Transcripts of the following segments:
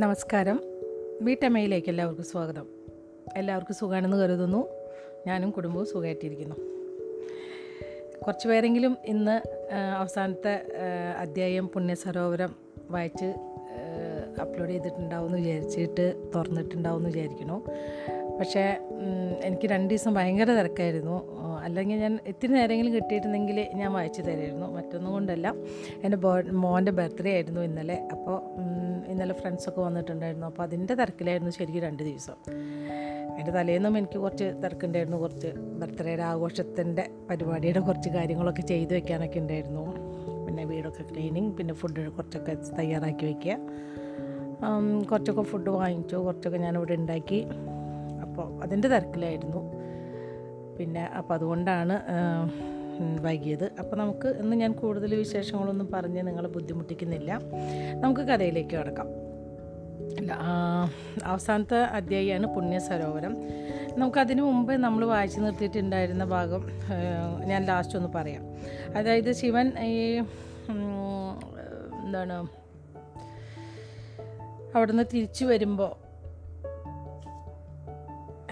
നമസ്കാരം. വീട്ടമ്മയിലേക്ക് എല്ലാവർക്കും സ്വാഗതം. എല്ലാവർക്കും സുഖമാണെന്ന് കരുതുന്നു. ഞാനും കുടുംബവും സുഖമായിട്ടിരിക്കുന്നു. കുറച്ച് പേരെങ്കിലും ഇന്ന് അവസാനത്തെ അധ്യായം പുണ്യസരോവരം വായിച്ച് അപ്ലോഡ് ചെയ്തിട്ടുണ്ടാവും എന്ന് വിചാരിച്ചിട്ട് തുറന്നിട്ടുണ്ടാവും എന്ന് വിചാരിക്കുന്നു. പക്ഷേ എനിക്ക് രണ്ട് ദിവസം ഭയങ്കര തിരക്കായിരുന്നു. അല്ലെങ്കിൽ ഞാൻ ഇത്തിരി നേരമെങ്കിലും കിട്ടിയിരുന്നെങ്കിൽ ഞാൻ വായിച്ചു തരായിരുന്നു. മറ്റൊന്നും കൊണ്ടല്ല. എന്റെ ബോ മോന്റെ ബർത്ത്ഡേ ആയിരുന്നു ഇന്നലെ. അപ്പോൾ ഇന്നലെ ഫ്രണ്ട്സൊക്കെ വന്നിട്ടുണ്ടായിരുന്നു. അപ്പോൾ അതിന്റെ തിരക്കിലായിരുന്നു ശരിക്കും രണ്ട് ദിവസം. അതിന്റെ തലേന്നും എനിക്ക് കുറച്ച് തിരക്കുണ്ടായിരുന്നു. കുറച്ച് ബർത്ത്ഡേയുടെ ആഘോഷത്തിന്റെ പരിപാടിയുടെ കുറച്ച് കാര്യങ്ങളൊക്കെ ചെയ്തു വെക്കാനൊക്കെ ഉണ്ടായിരുന്നു. പിന്നെ വീടൊക്കെ ക്ലീനിങ് പിന്നെ ഫുഡ് കുറച്ചൊക്കെ തയ്യാറാക്കി വയ്ക്കുക കുറച്ചൊക്കെ ഫുഡ് വാങ്ങിച്ചു. കുറച്ചൊക്കെ ഞാനിവിടെ ഉണ്ടാക്കി. അപ്പോൾ അതിന്റെ തിരക്കിലായിരുന്നു. പിന്നെ അപ്പോൾ അതുകൊണ്ടാണ് വൈകിയത്. അപ്പോൾ നമുക്ക് ഇന്ന് ഞാൻ കൂടുതൽ വിശേഷങ്ങളൊന്നും പറഞ്ഞ് നിങ്ങളെ ബുദ്ധിമുട്ടിക്കുന്നില്ല. നമുക്ക് കഥയിലേക്ക് കിടക്കാം. അവസാനത്തെ അധ്യായമാണ് പുണ്യ സരോവരം. നമുക്കതിനു മുമ്പ് നമ്മൾ വായിച്ചു നിർത്തിയിട്ടുണ്ടായിരുന്ന ഭാഗം ഞാൻ ലാസ്റ്റ് ഒന്ന് പറയാം. അതായത് ശിവൻ ഈ എന്താണ് അവിടുന്ന് തിരിച്ചു വരുമ്പോൾ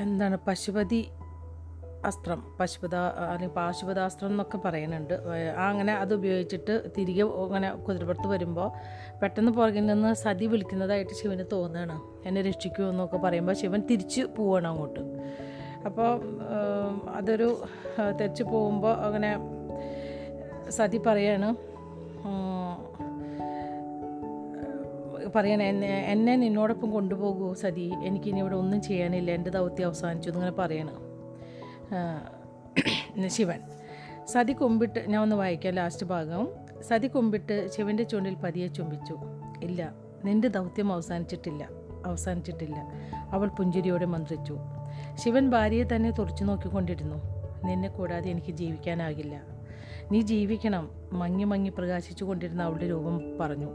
എന്താണ് പശുപതി അസ്ത്രം പശുപതാ അല്ലെങ്കിൽ പാശുപതാസ്ത്രം എന്നൊക്കെ പറയുന്നുണ്ട്. അങ്ങനെ അത് ഉപയോഗിച്ചിട്ട് തിരികെ അങ്ങനെ കുതിരപ്പുറത്ത് വരുമ്പോൾ പെട്ടെന്ന് പുറകിൽ നിന്ന് സതി വിളിക്കുന്നതായിട്ട് ശിവന് തോന്നുകയാണ് എന്നെ രക്ഷിക്കൂ എന്നൊക്കെ പറയുമ്പോൾ ശിവൻ തിരിച്ച് പോവാണ് അങ്ങോട്ട്. അപ്പോൾ അതൊരു തിരിച്ച് പോകുമ്പോൾ അങ്ങനെ സതി പറയാണ് പറയാൻ എന്നെ എന്നെ നിന്നോടൊപ്പം കൊണ്ടുപോകൂ സതി. എനിക്കിനി ഇവിടെ ഒന്നും ചെയ്യാനില്ല. എന്റെ ദൗത്യം അവസാനിച്ചു എന്നിങ്ങനെ പറയണം. ശിവൻ. സതി കുമ്പിട്ട് ഞാൻ ഒന്ന് വായിക്കാം ലാസ്റ്റ് ഭാഗം. സതി കുമ്പിട്ട് ശിവന്റെ ചുണ്ടിൽ പതിയെ ചുംബിച്ചു. ഇല്ല നിന്റെ ദൗത്യം അവസാനിച്ചിട്ടില്ല. അവസാനിച്ചിട്ടില്ല. അവൾ പുഞ്ചിരിയോടെ മന്ത്രിച്ചു. ശിവൻ ഭാര്യയെ തന്നെ തുറച്ചു നോക്കിക്കൊണ്ടിരുന്നു. നിന്നെ കൂടാതെ എനിക്ക് ജീവിക്കാനാകില്ല. നീ ജീവിക്കണം മങ്ങി മങ്ങി പ്രകാശിച്ചു കൊണ്ടിരുന്ന അവളുടെ രൂപം പറഞ്ഞു.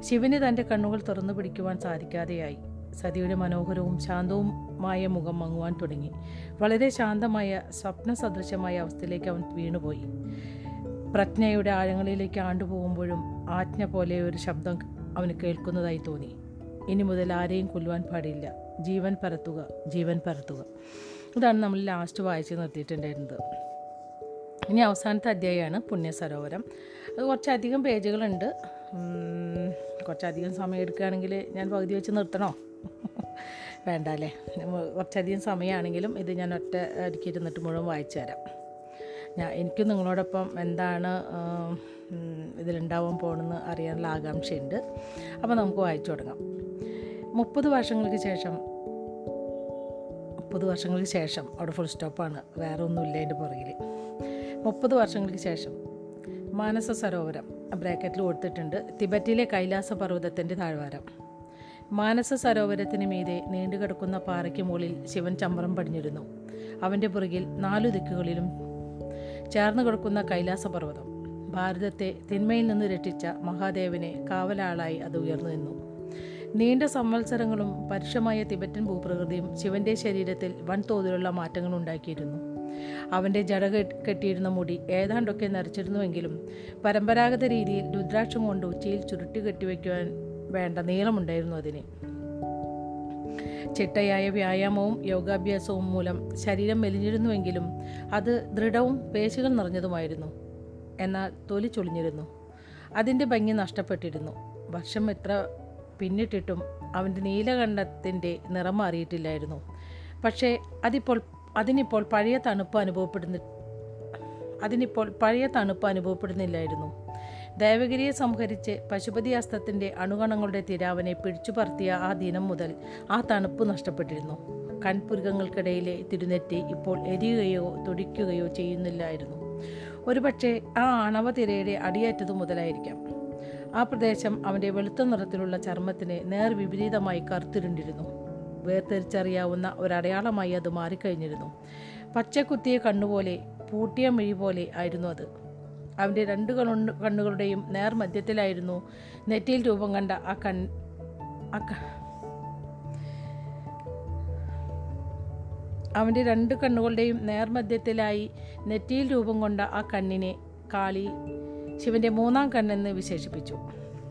ശിവന് തന്റെ കണ്ണുകൾ തുറന്നു പിടിക്കുവാൻ സാധിക്കാതെയായി. സതിയുടെ മനോഹരവും ശാന്തവുമായ മുഖം മങ്ങുവാൻ തുടങ്ങി. വളരെ ശാന്തമായ സ്വപ്ന സദൃശമായ അവസ്ഥയിലേക്ക് അവൻ വീണുപോയി. പ്രജ്ഞയുടെ ആഴങ്ങളിലേക്ക് ആണ്ടുപോകുമ്പോഴും ആജ്ഞ പോലെ ഒരു ശബ്ദം അവന് കേൾക്കുന്നതായി തോന്നി. ഇനി മുതൽ ആരെയും കൊല്ലുവാൻ പാടില്ല. ജീവൻ പരത്തുക ജീവൻ പരത്തുക. ഇതാണ് നമ്മൾ ലാസ്റ്റ് വായിച്ച് നിർത്തിയിട്ടുണ്ടായിരുന്നത്. ഇനി അവസാനത്തെ അധ്യായമാണ് പുണ്യസരോവരം. അത് കുറച്ചധികം പേജുകളുണ്ട്. കുറച്ചധികം സമയം എടുക്കുകയാണെങ്കിൽ ഞാൻ പകുതി വെച്ച് നിർത്തണോ? വേണ്ട അല്ലേ കുറച്ചധികം സമയമാണെങ്കിലും ഇത് ഞാൻ ഒറ്റ അടിക്ക് ഇരുന്നിട്ട് മുഴുവൻ വായിച്ചു തരാം. ഞാൻ എനിക്ക് നിങ്ങളോടൊപ്പം എന്താണ് ഇതിലുണ്ടാവാൻ പോകണമെന്ന് അറിയാനുള്ള ആകാംക്ഷയുണ്ട്. അപ്പോൾ നമുക്ക് വായിച്ചു തുടങ്ങാം. മുപ്പത് വർഷങ്ങൾക്ക് ശേഷം മുപ്പത് വർഷങ്ങൾക്ക് ശേഷം അവിടെ ഫുൾ സ്റ്റോപ്പാണ് വേറെ ഒന്നുമില്ല അതിന്റെ പുറകിൽ മുപ്പത് വർഷങ്ങൾക്ക് ശേഷം മാനസ സരോവരം. ബ്രാക്കറ്റിൽ കൊടുത്തിട്ടുണ്ട്. തിബറ്റിലെ കൈലാസ പർവതത്തിന്റെ താഴ്വാരം. മാനസ സരോവരത്തിന് മീതെ നീണ്ടുകിടക്കുന്ന പാറയ്ക്ക് മുകളിൽ ശിവൻ ചമ്പ്രം പടിഞ്ഞിരുന്നു. അവന്റെ പുറകിൽ നാലു ദിക്കുകളിലും ചേർന്ന് കിടക്കുന്ന കൈലാസ പർവതം ഭാരതത്തെ തിന്മയിൽ നിന്ന് രക്ഷിച്ച മഹാദേവനെ കാവലാളായി അത് ഉയർന്നു നിന്നു. നീണ്ട സംവത്സരങ്ങളും പരുഷമായ തിബറ്റൻ ഭൂപ്രകൃതിയും ശിവന്റെ ശരീരത്തിൽ വൻതോതിലുള്ള മാറ്റങ്ങൾ ഉണ്ടാക്കിയിരുന്നു. അവന്റെ ജട കെട്ടിയിരുന്ന മുടി ഏതാണ്ടൊക്കെ നരച്ചിരുന്നുവെങ്കിലും പരമ്പരാഗത രീതിയിൽ രുദ്രാക്ഷം കൊണ്ട് ഉച്ചയിൽ ചുരുട്ടി കെട്ടിവെക്കുവാൻ വേണ്ട നീളമുണ്ടായിരുന്നു അതിന്. ചിട്ടയായ വ്യായാമവും യോഗാഭ്യാസവും മൂലം ശരീരം മെലിഞ്ഞിരുന്നുവെങ്കിലും അത് ദൃഢവും പേശികൾ നിറഞ്ഞതുമായിരുന്നു. എന്നാൽ തൊലി ചൊളിഞ്ഞിരുന്നു. അതിന്റെ ഭംഗി നഷ്ടപ്പെട്ടിരുന്നു. വർഷം എത്ര പിന്നിട്ടിട്ടും അവന്റെ നീലകണ്ഠത്തിന്റെ നിറം മാറിയിട്ടില്ലായിരുന്നു. പക്ഷേ അതിപ്പോൾ അതിനിപ്പോൾ പഴയ തണുപ്പ് അനുഭവപ്പെടുന്ന അതിനിപ്പോൾ പഴയ തണുപ്പ് അനുഭവപ്പെടുന്നില്ലായിരുന്നു. ദേവഗിരിയെ സംഹരിച്ച് പശുപതി അസ്തത്തിന്റെ അണുകണങ്ങളുടെ തിരാവനെ പിടിച്ചു പറത്തിയ ആ ദിനം മുതൽ ആ തണുപ്പ് നഷ്ടപ്പെട്ടിരുന്നു. കൺപുരുകങ്ങൾക്കിടയിലെ തിരുനെറ്റി ഇപ്പോൾ എരിയുകയോ തുടിക്കുകയോ ചെയ്യുന്നില്ലായിരുന്നു. ഒരുപക്ഷെ ആ ആണവ തിരയുടെ അടിയേറ്റതു മുതലായിരിക്കാം. ആ പ്രദേശം അവന്റെ വെളുത്ത നിറത്തിലുള്ള ചർമ്മത്തിന് നേർ വിപരീതമായി കറുത്തിരുണ്ടിരുന്നു. വേർതിരിച്ചറിയാവുന്ന ഒരടയാളമായി അത് മാറിക്കഴിഞ്ഞിരുന്നു. പച്ചക്കുത്തിയ കണ്ണുപോലെ പൂട്ടിയ മിഴി പോലെ ആയിരുന്നു അത്. അവന്റെ രണ്ട് കണ്ണു കണ്ണുകളുടെയും നേർ മധ്യത്തിലായിരുന്നു നെറ്റിയിൽ രൂപം കണ്ട ആ കൺ ആ അവന്റെ രണ്ട് കണ്ണുകളുടെയും നേർമധ്യത്തിലായി നെറ്റിയിൽ രൂപം കൊണ്ട ആ കണ്ണിനെ കാളി ശിവന്റെ മൂന്നാം കണ്ണെന്ന് വിശേഷിപ്പിച്ചു.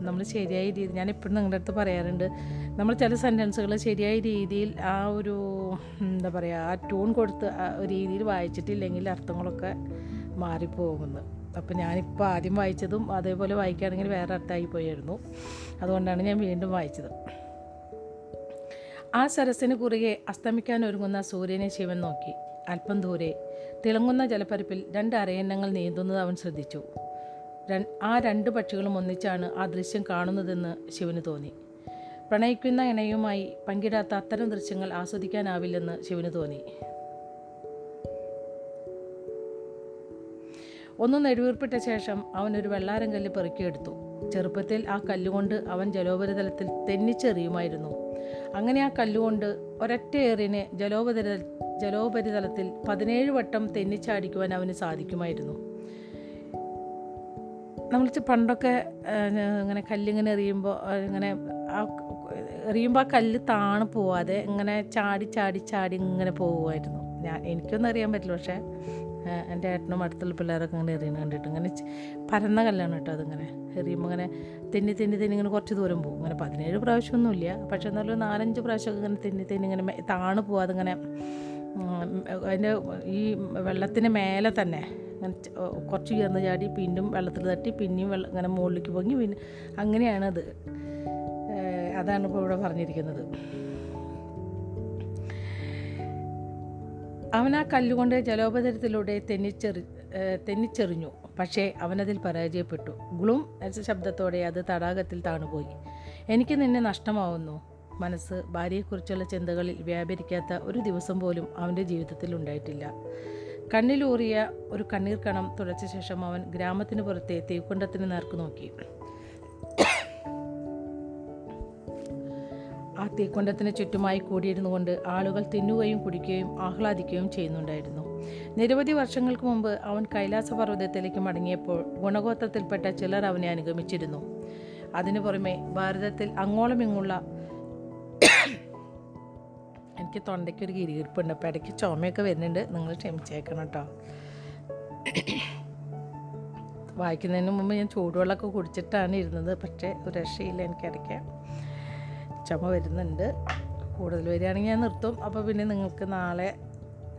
നമ്മൾ ശരിയായ രീതി ഞാൻ എപ്പോഴും നിങ്ങളുടെ അടുത്ത് പറയാറുണ്ട്. നമ്മൾ ചില സെന്റൻസുകൾ ശരിയായ രീതിയിൽ ആ ഒരു എന്താ പറയുക ആ ട്യൂൺ കൊടുത്ത് രീതിയിൽ വായിച്ചിട്ടില്ലെങ്കിൽ അർത്ഥങ്ങളൊക്കെ മാറിപ്പോകുന്നു. അപ്പോൾ ഞാനിപ്പോൾ ആദ്യം വായിച്ചതും അതേപോലെ വായിക്കുകയാണെങ്കിൽ വേറെ അർത്ഥമായി പോയായിരുന്നു. അതുകൊണ്ടാണ് ഞാൻ വീണ്ടും വായിച്ചത്. ആ സരസിന് കുറുകെ അസ്തമിക്കാൻ ഒരുങ്ങുന്ന സൂര്യനെ ശിവൻ നോക്കി. അല്പം ദൂരെ തിളങ്ങുന്ന ജലപ്പരപ്പിൽ രണ്ട് അരയന്നങ്ങൾ നീന്തുന്നത് അവൻ ശ്രദ്ധിച്ചു. ആ രണ്ട് പക്ഷികളും ഒന്നിച്ചാണ് ആ ദൃശ്യം കാണുന്നതെന്ന് ശിവന് തോന്നി. പ്രണയിക്കുന്ന ഇണയുമായി പങ്കിടാത്ത അത്തരം ദൃശ്യങ്ങൾ ആസ്വദിക്കാനാവില്ലെന്ന് ശിവന് തോന്നി. ഒന്ന് നെടുവീർപ്പിട്ട ശേഷം അവൻ ഒരു വെള്ളാരം കല്ല് പെറുക്കിയെടുത്തു. ചെറുപ്പത്തിൽ ആ കല്ലുകൊണ്ട് അവൻ ജലോപരിതലത്തിൽ തെന്നിച്ചെറിയുമായിരുന്നു. അങ്ങനെ ആ കല്ലുകൊണ്ട് ഒരൊറ്റ ഏറിനെ ജലോപരിത ജലോപരിതലത്തിൽ പതിനേഴ് വട്ടം തെന്നിച്ചാടിക്കുവാൻ അവന് സാധിക്കുമായിരുന്നു. നമ്മൾ പണ്ടൊക്കെ ഇങ്ങനെ കല്ലിങ്ങനെ എറിയുമ്പോൾ ഇങ്ങനെ ആ എറിയുമ്പോൾ ആ കല്ല് താണു പോവാതെ ഇങ്ങനെ ചാടി ചാടി ചാടി ഇങ്ങനെ പോകുമായിരുന്നു ഞാൻ എനിക്കൊന്നും അറിയാൻ പറ്റില്ല. പക്ഷേ എന്റെ ഏട്ടനും അടുത്തുള്ള പിള്ളേരൊക്കെ ഇങ്ങനെ എറിയുന്ന കണ്ടിട്ട് ഇങ്ങനെ പരന്ന കല്ലാണ് കേട്ടോ അതിങ്ങനെ. എറിയുമ്പോൾ ഇങ്ങനെ തെന്നി തെന്നി തെന്നി ഇങ്ങനെ കുറച്ച് ദൂരം പോകും. ഇങ്ങനെ പതിനേഴ് പ്രാവശ്യമൊന്നുമില്ല. പക്ഷെ എന്നാലും നാലഞ്ച് പ്രാവശ്യമൊക്കെ ഇങ്ങനെ തെന്നി തെന്നി ഇങ്ങനെ താണു പോവാതെ ഇങ്ങനെ അതിന്റെ ഈ വെള്ളത്തിന് മേലെ തന്നെ ഓ, കുറച്ച് ഉയർന്ന് ചാടി പിന്നും വെള്ളത്തിൽ തട്ടി പിന്നെയും വെള്ളം അങ്ങനെ മുകളിലേക്ക് പൊങ്ങി പിന്നെ അങ്ങനെയാണത്. അതാണ് ഇപ്പോൾ ഇവിടെ പറഞ്ഞിരിക്കുന്നത്. അവൻ ആ കല്ലുകൊണ്ട് ജലോപതരത്തിലൂടെ തെന്നിച്ചെറി തെന്നിച്ചെറിഞ്ഞു. പക്ഷേ അവനതിൽ പരാജയപ്പെട്ടു. ഗ്ലും എന്ന ശബ്ദത്തോടെ അത് തടാകത്തിൽ താണുപോയി. എനിക്ക് നിന്നെ നഷ്ടമാവുന്നു. മനസ്സ് ഭാര്യയെക്കുറിച്ചുള്ള ചിന്തകളിൽ വ്യാപരിക്കാത്ത ഒരു ദിവസം പോലും അവന്റെ ജീവിതത്തിൽ ഉണ്ടായിട്ടില്ല. കണ്ണിലൂറിയ ഒരു കണ്ണീർ കണം തുടച്ച ശേഷം അവൻ ഗ്രാമത്തിന് പുറത്തെ തീക്കുണ്ടത്തിന് നേർക്ക് നോക്കി. ആ തീക്കുണ്ടത്തിന് ചുറ്റുമായി കൂടിയിരുന്നു കൊണ്ട് ആളുകൾ തിന്നുകയും കുടിക്കുകയും ആഹ്ലാദിക്കുകയും ചെയ്യുന്നുണ്ടായിരുന്നു. നിരവധി വർഷങ്ങൾക്ക് മുമ്പ് അവൻ കൈലാസ പർവതത്തിലേക്ക് മടങ്ങിയപ്പോൾ ഗുണഗോത്രത്തിൽപ്പെട്ട ചിലർ അവനെ അനുഗമിച്ചിരുന്നു. അതിനു പുറമെ ഭാരതത്തിൽ അങ്ങോളം ഇങ്ങുള്ള എനിക്ക് തൊണ്ടയ്ക്കൊരു കിരികിരിപ്പുണ്ട് അപ്പോൾ ഇടയ്ക്ക് ചുമയൊക്കെ വരുന്നുണ്ട്. നിങ്ങൾ ക്ഷമിച്ചേക്കണം കേട്ടോ. വായിക്കുന്നതിന് മുമ്പ് ഞാൻ ചൂടുവെള്ളമൊക്കെ കുടിച്ചിട്ടാണ് ഇരുന്നത്. പക്ഷേ ഒരു രക്ഷയില്ല എനിക്കിടയ്ക്ക് ചുമ വരുന്നുണ്ട്. കൂടുതൽ വരികയാണെങ്കിൽ ഞാൻ നിർത്തും. അപ്പോൾ പിന്നെ നിങ്ങൾക്ക് നാളെ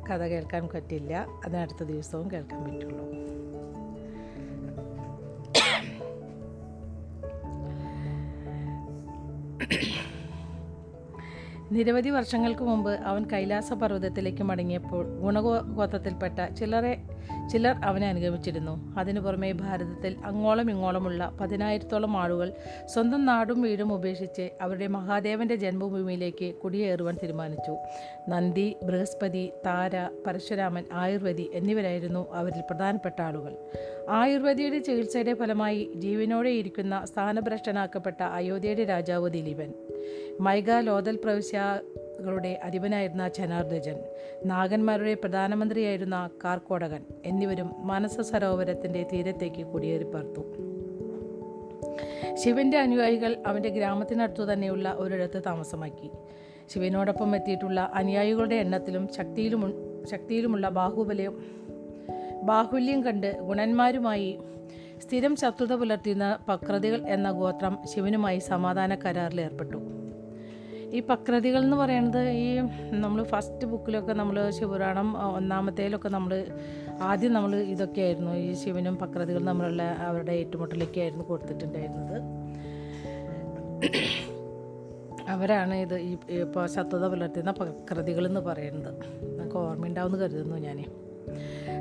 കഥ കേൾക്കാൻ പറ്റില്ല. അതിന് അടുത്ത ദിവസവും കേൾക്കാൻ പറ്റുള്ളൂ. നിരവധി വർഷങ്ങൾക്ക് മുമ്പ് അവൻ കൈലാസ പർവതത്തിലേക്ക് മടങ്ങിയപ്പോൾ ഗുണഗോത്രത്തിൽപ്പെട്ട ചിലരെ ചിലർ അവനെ അനുഗമിച്ചിരുന്നു. അതിനു പുറമെ ഭാരതത്തിൽ അങ്ങോളം ഇങ്ങോളമുള്ള പതിനായിരത്തോളം ആളുകൾ സ്വന്തം നാടും വീടും ഉപേക്ഷിച്ച് അവരുടെ മഹാദേവന്റെ ജന്മഭൂമിയിലേക്ക് കുടിയേറുവാൻ തീരുമാനിച്ചു. നന്ദി ബൃഹസ്പതി താര പരശുരാമൻ ആയുർവേദി എന്നിവരായിരുന്നു അവരിൽ പ്രധാനപ്പെട്ട ആളുകൾ. ആയുർവേദിയുടെ ചികിത്സയുടെ ഫലമായി ജീവനോടെ ഇരിക്കുന്ന സ്ഥാനഭ്രഷ്ടനാക്കപ്പെട്ട അയോധ്യയുടെ രാജാവ് ദിലീപൻ. മൈഗ ലോതൽ പ്രവിശ്യകളുടെ അധിപനായിരുന്ന ജനാർദ്ദജൻ നാഗന്മാരുടെ പ്രധാനമന്ത്രിയായിരുന്ന കാർക്കോടകൻ എന്നിവരും മാനസ സരോവരത്തിന്റെ തീരത്തേക്ക് കുടിയേറിപ്പർത്തു ശിവന്റെ അനുയായികൾ അവന്റെ ഗ്രാമത്തിനടുത്തു തന്നെയുള്ള ഒരിടത്ത് താമസമാക്കി. ശിവനോടൊപ്പം എത്തിയിട്ടുള്ള അനുയായികളുടെ എണ്ണത്തിലും ശക്തിയിലും ശക്തിയിലുമുള്ള ബാഹുബലയും ബാഹുല്യം കണ്ട് ഗുണന്മാരുമായി സ്ഥിരം ശത്രുത പുലർത്തിയിരുന്ന പക്രതികൾ എന്ന ഗോത്രം ശിവനുമായി സമാധാന കരാറിൽ ഏർപ്പെട്ടു ഈ പക്രതികൾ എന്ന് പറയുന്നത് ഈ നമ്മൾ ഫസ്റ്റ് ബുക്കിലൊക്കെ നമ്മൾ ശിവപുരാണം ഒന്നാമത്തേലൊക്കെ നമ്മൾ ആദ്യം നമ്മൾ ഇതൊക്കെയായിരുന്നു ഈ ശിവനും പക്രതികളും തമ്മിലുള്ള അവരുടെ ഏറ്റുമുട്ടലൊക്കെയായിരുന്നു കൊടുത്തിട്ടുണ്ടായിരുന്നത്. അവരാണ് ഇത് ഈ ഇപ്പോൾ ശത്രുത പുലർത്തുന്ന പക്രതികൾ എന്ന് പറയുന്നത് നമുക്ക് ഓർമ്മയുണ്ടാവുമെന്ന് കരുതുന്നു ഞാൻ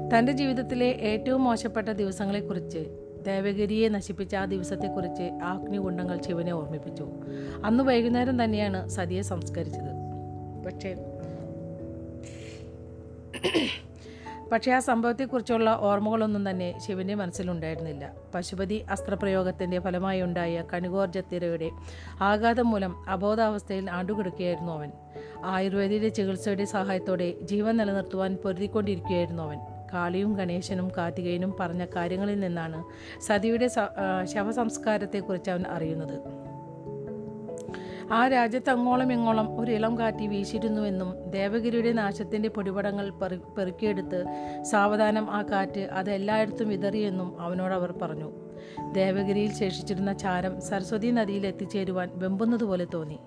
തന്റെ ജീവിതത്തിലെ ഏറ്റവും മോശപ്പെട്ട ദിവസങ്ങളെക്കുറിച്ച് ദേവഗിരിയെ നശിപ്പിച്ച ആ ദിവസത്തെക്കുറിച്ച് ആഗ്നി അഗ്നികുണ്ഡങ്ങൾ ശിവനെ ഓർമ്മിപ്പിച്ചു. അന്ന് വൈകുന്നേരം തന്നെയാണ് സതിയെ സംസ്കരിച്ചത്. പക്ഷേ പക്ഷേ ആ സംഭവത്തെക്കുറിച്ചുള്ള ഓർമ്മകളൊന്നും തന്നെ ശിവന്റെ മനസ്സിലുണ്ടായിരുന്നില്ല. പശുപതി അസ്ത്രപ്രയോഗത്തിന്റെ ഫലമായി ഉണ്ടായ കണികോർജത്തിരയുടെ ആഘാതം മൂലം അബോധാവസ്ഥയിൽ ആണ്ടുകിടക്കുകയായിരുന്നു അവൻ. ആയുർവേദിയുടെ ചികിത്സയുടെ സഹായത്തോടെ ജീവൻ നിലനിർത്തുവാൻ പൊരുതിക്കൊണ്ടിരിക്കുകയായിരുന്നു അവൻ. കാളിയും ഗണേശനും കാർത്തികേയനും പറഞ്ഞ കാര്യങ്ങളിൽ നിന്നാണ് സതിയുടെ ശവസംസ്കാരത്തെക്കുറിച്ച് അവൻ അറിയുന്നത്. ആ രാജ്യത്ത് അങ്ങോളം ഇങ്ങോളം ഒരു ഇളം കാറ്റി വീശിരുന്നുവെന്നും ദേവഗിരിയുടെ നാശത്തിന്റെ പൊടിപടങ്ങൾ പെറു പെറുക്കിയെടുത്ത് സാവധാനം ആ കാറ്റ് അത് എല്ലായിടത്തും വിതറിയെന്നും അവനോട് അവർ പറഞ്ഞു. ദേവഗിരിയിൽ ശേഷിച്ചിരുന്ന ചാരം സരസ്വതി നദിയിൽ എത്തിച്ചേരുവാൻ വെമ്പുന്നതുപോലെ തോന്നി.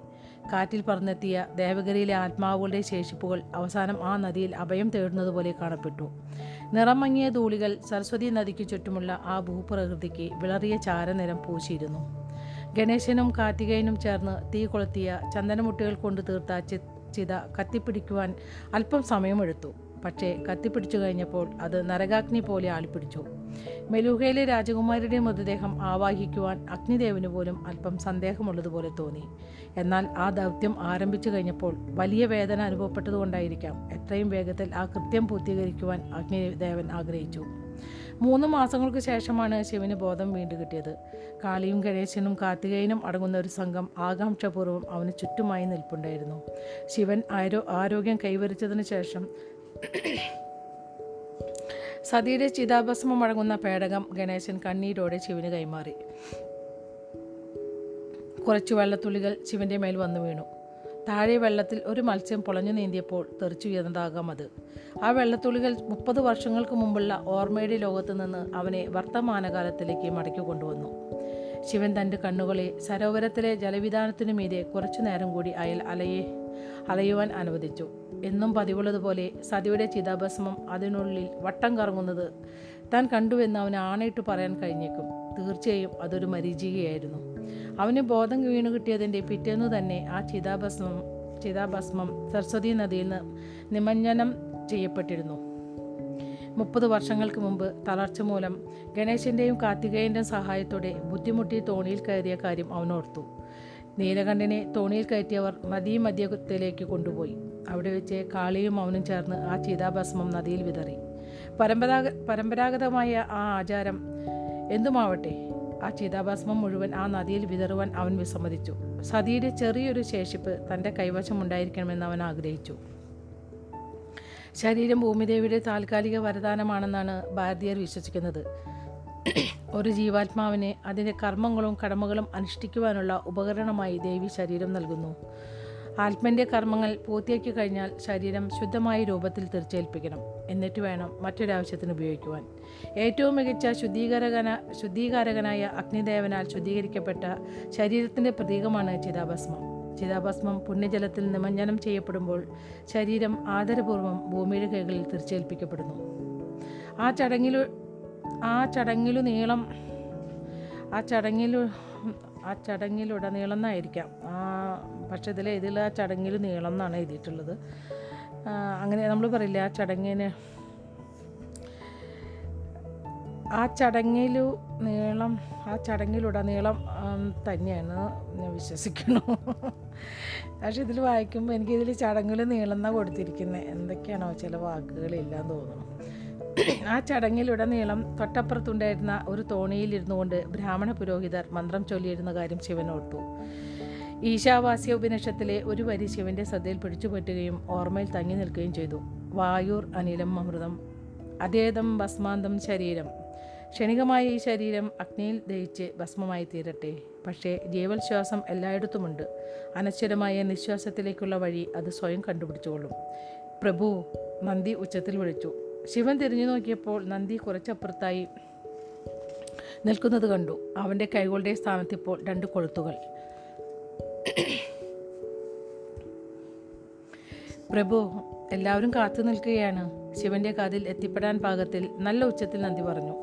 കാറ്റിൽ പറന്നെത്തിയ ദേവഗിരിയിലെ ആത്മാവുകളുടെ ശേഷിപ്പുകൾ അവസാനം ആ നദിയിൽ അഭയം തേടുന്നതുപോലെ കാണപ്പെട്ടു. നിറം മങ്ങിയ ധൂളികൾ സരസ്വതി നദിക്ക് ചുറ്റുമുള്ള ആ ഭൂപ്രകൃതിക്ക് വിളറിയ ചാരനിറം പൂശിയിരുന്നു. ഗണേശനും കാർത്തികേയനും ചേർന്ന് തീ കൊളുത്തിയ ചന്ദനമുട്ടികൾ കൊണ്ട് തീർത്ത ചി ചിത കത്തിപ്പിടിക്കുവാൻ അല്പം സമയമെടുത്തു. പക്ഷേ കത്തിപ്പിടിച്ചു കഴിഞ്ഞപ്പോൾ അത് നരകാഗ്നി പോലെ ആളിപ്പിടിച്ചു. മെലൂഹയിലെ രാജകുമാരിയുടെ മൃതദേഹം ആവാഹിക്കുവാൻ അഗ്നിദേവന് പോലും അല്പം സന്ദേഹമുള്ളതുപോലെ തോന്നി. എന്നാൽ ആ ദൗത്യം ആരംഭിച്ചു കഴിഞ്ഞപ്പോൾ വലിയ വേദന അനുഭവപ്പെട്ടതുകൊണ്ടായിരിക്കാം. എത്രയും വേഗത്തിൽ ആ കൃത്യം പൂർത്തീകരിക്കുവാൻ അഗ്നിദേവൻ ആഗ്രഹിച്ചു. മൂന്ന് മാസങ്ങൾക്ക് ശേഷമാണ് ശിവന് ബോധം വീണ്ടും കിട്ടിയത്. കാളിയും ഗണേശനും കാർത്തികേയനും അടങ്ങുന്ന ഒരു സംഘം ആകാംക്ഷപൂർവം അവന് ചുറ്റുമായി നിൽപ്പുണ്ടായിരുന്നു. ശിവൻ ആരോ ആരോഗ്യം കൈവരിച്ചതിന് ശേഷം സതിയുടെ ചിതാഭസ്മം അടങ്ങുന്ന പേടകം ഗണേശൻ കണ്ണീരോടെ ശിവന് കൈമാറി. കുറച്ചു വെള്ളത്തുള്ളികൾ ശിവന്റെ മേൽ വന്നു വീണു. താഴെ വെള്ളത്തിൽ ഒരു മത്സ്യം പൊളഞ്ഞു നീന്തിയപ്പോൾ തെറിച്ചു വീണതാകാം അത്. ആ വെള്ളത്തുള്ളികൾ മുപ്പത് വർഷങ്ങൾക്ക് മുമ്പുള്ള ഓർമ്മയുടെ ലോകത്തു നിന്ന് അവനെ വർത്തമാനകാലത്തിലേക്ക് മടക്കി കൊണ്ടുവന്നു. ശിവൻ തന്റെ കണ്ണുകളെ സരോവരത്തിലെ ജലവിധാനത്തിനു മീതെ കുറച്ചു നേരം കൂടി അയാൾ അലയെ അലയുവാൻ അനുവദിച്ചു. എന്നും പതിവുള്ളതുപോലെ സതിയുടെ ചിതാഭസ്മം അതിനുള്ളിൽ വട്ടം കറങ്ങുന്നത് താൻ കണ്ടുവെന്ന് അവന് ആണയിട്ട് പറയാൻ കഴിഞ്ഞേക്കും. തീർച്ചയായും അതൊരു മരീചികയായിരുന്നു. അവന് ബോധം വീണു കിട്ടിയതിന്റെ പിറ്റേന്നു തന്നെ ആ ചിതാഭസ്മം ചിതാഭസ്മം സരസ്വതി നദിയിൽ നിമഞ്ജനം ചെയ്യപ്പെട്ടിരുന്നു. മുപ്പത് വർഷങ്ങൾക്ക് മുമ്പ് തളർച്ച മൂലം ഗണേശന്റെയും കാർത്തികേയന്റെയും സഹായത്തോടെ ബുദ്ധിമുട്ടി തോണിയിൽ കയറിയ കാര്യം അവനോർത്തു നീലകണ്ഠനെ തോണിയിൽ കയറ്റിയവർ നദീ മധ്യത്തിലേക്ക് കൊണ്ടുപോയി. അവിടെ വെച്ച് കാളിയും അവനും ചേർന്ന് ആ ചിതാഭസ്മം നദിയിൽ വിതറി. പരമ്പരാഗ പരമ്പരാഗതമായ ആ ആചാരം എന്തുമാവട്ടെ? ആ ചിതാഭസ്മം മുഴുവൻ ആ നദിയിൽ വിതറുവാൻ അവൻ വിസമ്മതിച്ചു. സതിയുടെ ചെറിയൊരു ശേഷിപ്പ് തന്റെ കൈവശമുണ്ടായിരിക്കണമെന്ന് അവൻ ആഗ്രഹിച്ചു. ശരീരം ഭൂമിദേവിയുടെ താൽക്കാലിക വരദാനമാണെന്നാണ് ഭാരതീയർ വിശ്വസിക്കുന്നത്. ഒരു ജീവാത്മാവിനെ അതിന്റെ കർമ്മങ്ങളും കടമകളും അനുഷ്ഠിക്കുവാനുള്ള ഉപകരണമായി ദേവി ശരീരം നൽകുന്നു. ആത്മന്റെ കർമ്മങ്ങൾ പൂർത്തിയാക്കി കഴിഞ്ഞാൽ ശരീരം ശുദ്ധമായ രൂപത്തിൽ തിരിച്ചേൽപ്പിക്കണം. എന്നിട്ട് വേണം മറ്റൊരാവശ്യത്തിന് ഉപയോഗിക്കുവാൻ. ഏറ്റവും മികച്ച ശുദ്ധീകരകന ശുദ്ധീകാരകനായ അഗ്നിദേവനാൽ ശുദ്ധീകരിക്കപ്പെട്ട ശരീരത്തിന്റെ പ്രതീകമാണ് ചിതാഭസ്മം. ചിതാഭസ്മം പുണ്യജലത്തിൽ നിമഞ്ജനം ചെയ്യപ്പെടുമ്പോൾ ശരീരം ആദരപൂർവം ഭൂമിയുടെ കൈകളിൽ തിരിച്ചേൽപ്പിക്കപ്പെടുന്നു. ആ ചടങ്ങിലു ആ ചടങ്ങിലു നീളം ആ ചടങ്ങിലു ആ ചടങ്ങിലുടനീളം എന്നായിരിക്കാം ആ പക്ഷെ ഇതിൽ ഇതിൽ ആ ചടങ്ങിൽ നീളം എന്നാണ് എഴുതിയിട്ടുള്ളത്. അങ്ങനെ നമ്മൾ പറയില്ല ആ ചടങ്ങിന് ആ ചടങ്ങിൽ നീളം ആ ചടങ്ങിലുടനീളം നീളം തന്നെയാണ് ഞാൻ വിശ്വസിക്കുന്നു. പക്ഷെ ഇതിൽ വായിക്കുമ്പോൾ എനിക്കിതിൽ ചടങ്ങിൽ നീളം എന്നാണ് കൊടുത്തിരിക്കുന്നത് എന്തൊക്കെയാണോ ചില വാക്കുകളില്ലാന്ന് തോന്നുന്നു. ആ ചടങ്ങിലുടനീളം തൊട്ടപ്പുറത്തുണ്ടായിരുന്ന ഒരു തോണിയിലിരുന്നു കൊണ്ട് ബ്രാഹ്മണ പുരോഹിതർ മന്ത്രം ചൊല്ലിയിരുന്ന കാര്യം ഓർത്തു ഈശാവാസ്യ ഉപനിഷത്തിലെ ഒരു വരി ശിവന്റെ ശ്രദ്ധയിൽ പിടിച്ചുപറ്റുകയും ഓർമ്മയിൽ തങ്ങി നിൽക്കുകയും ചെയ്തു. വായൂർ അനിലം അമൃതം. അതേതം ഭസ്മാന്തം ശരീരം. ക്ഷണികമായ ഈ ശരീരം അഗ്നിയിൽ ദഹിച്ച് ഭസ്മമായി തീരട്ടെ. പക്ഷേ ജീവൽശ്വാസം എല്ലായിടത്തുമുണ്ട്. അനശ്വരമായ നിശ്വാസത്തിലേക്കുള്ള വഴി അത് സ്വയം കണ്ടുപിടിച്ചുകൊള്ളും പ്രഭു നന്ദി ഉച്ചത്തിൽ വിളിച്ചു. ശിവൻ തിരിഞ്ഞു നോക്കിയപ്പോൾ നന്ദി കുറച്ചപ്പുറത്തായി നിൽക്കുന്നത് കണ്ടു. അവന്റെ കൈകളുടെ സ്ഥാനത്തിപ്പോൾ രണ്ട് കൊളുത്തുകൾ പ്രഭു എല്ലാവരും കാത്തു നിൽക്കുകയാണ്. ശിവന്റെ കാതിൽ എത്തിപ്പെടാൻ പാകത്തിൽ നല്ല ഉച്ചത്തിൽ നന്ദി പറഞ്ഞു.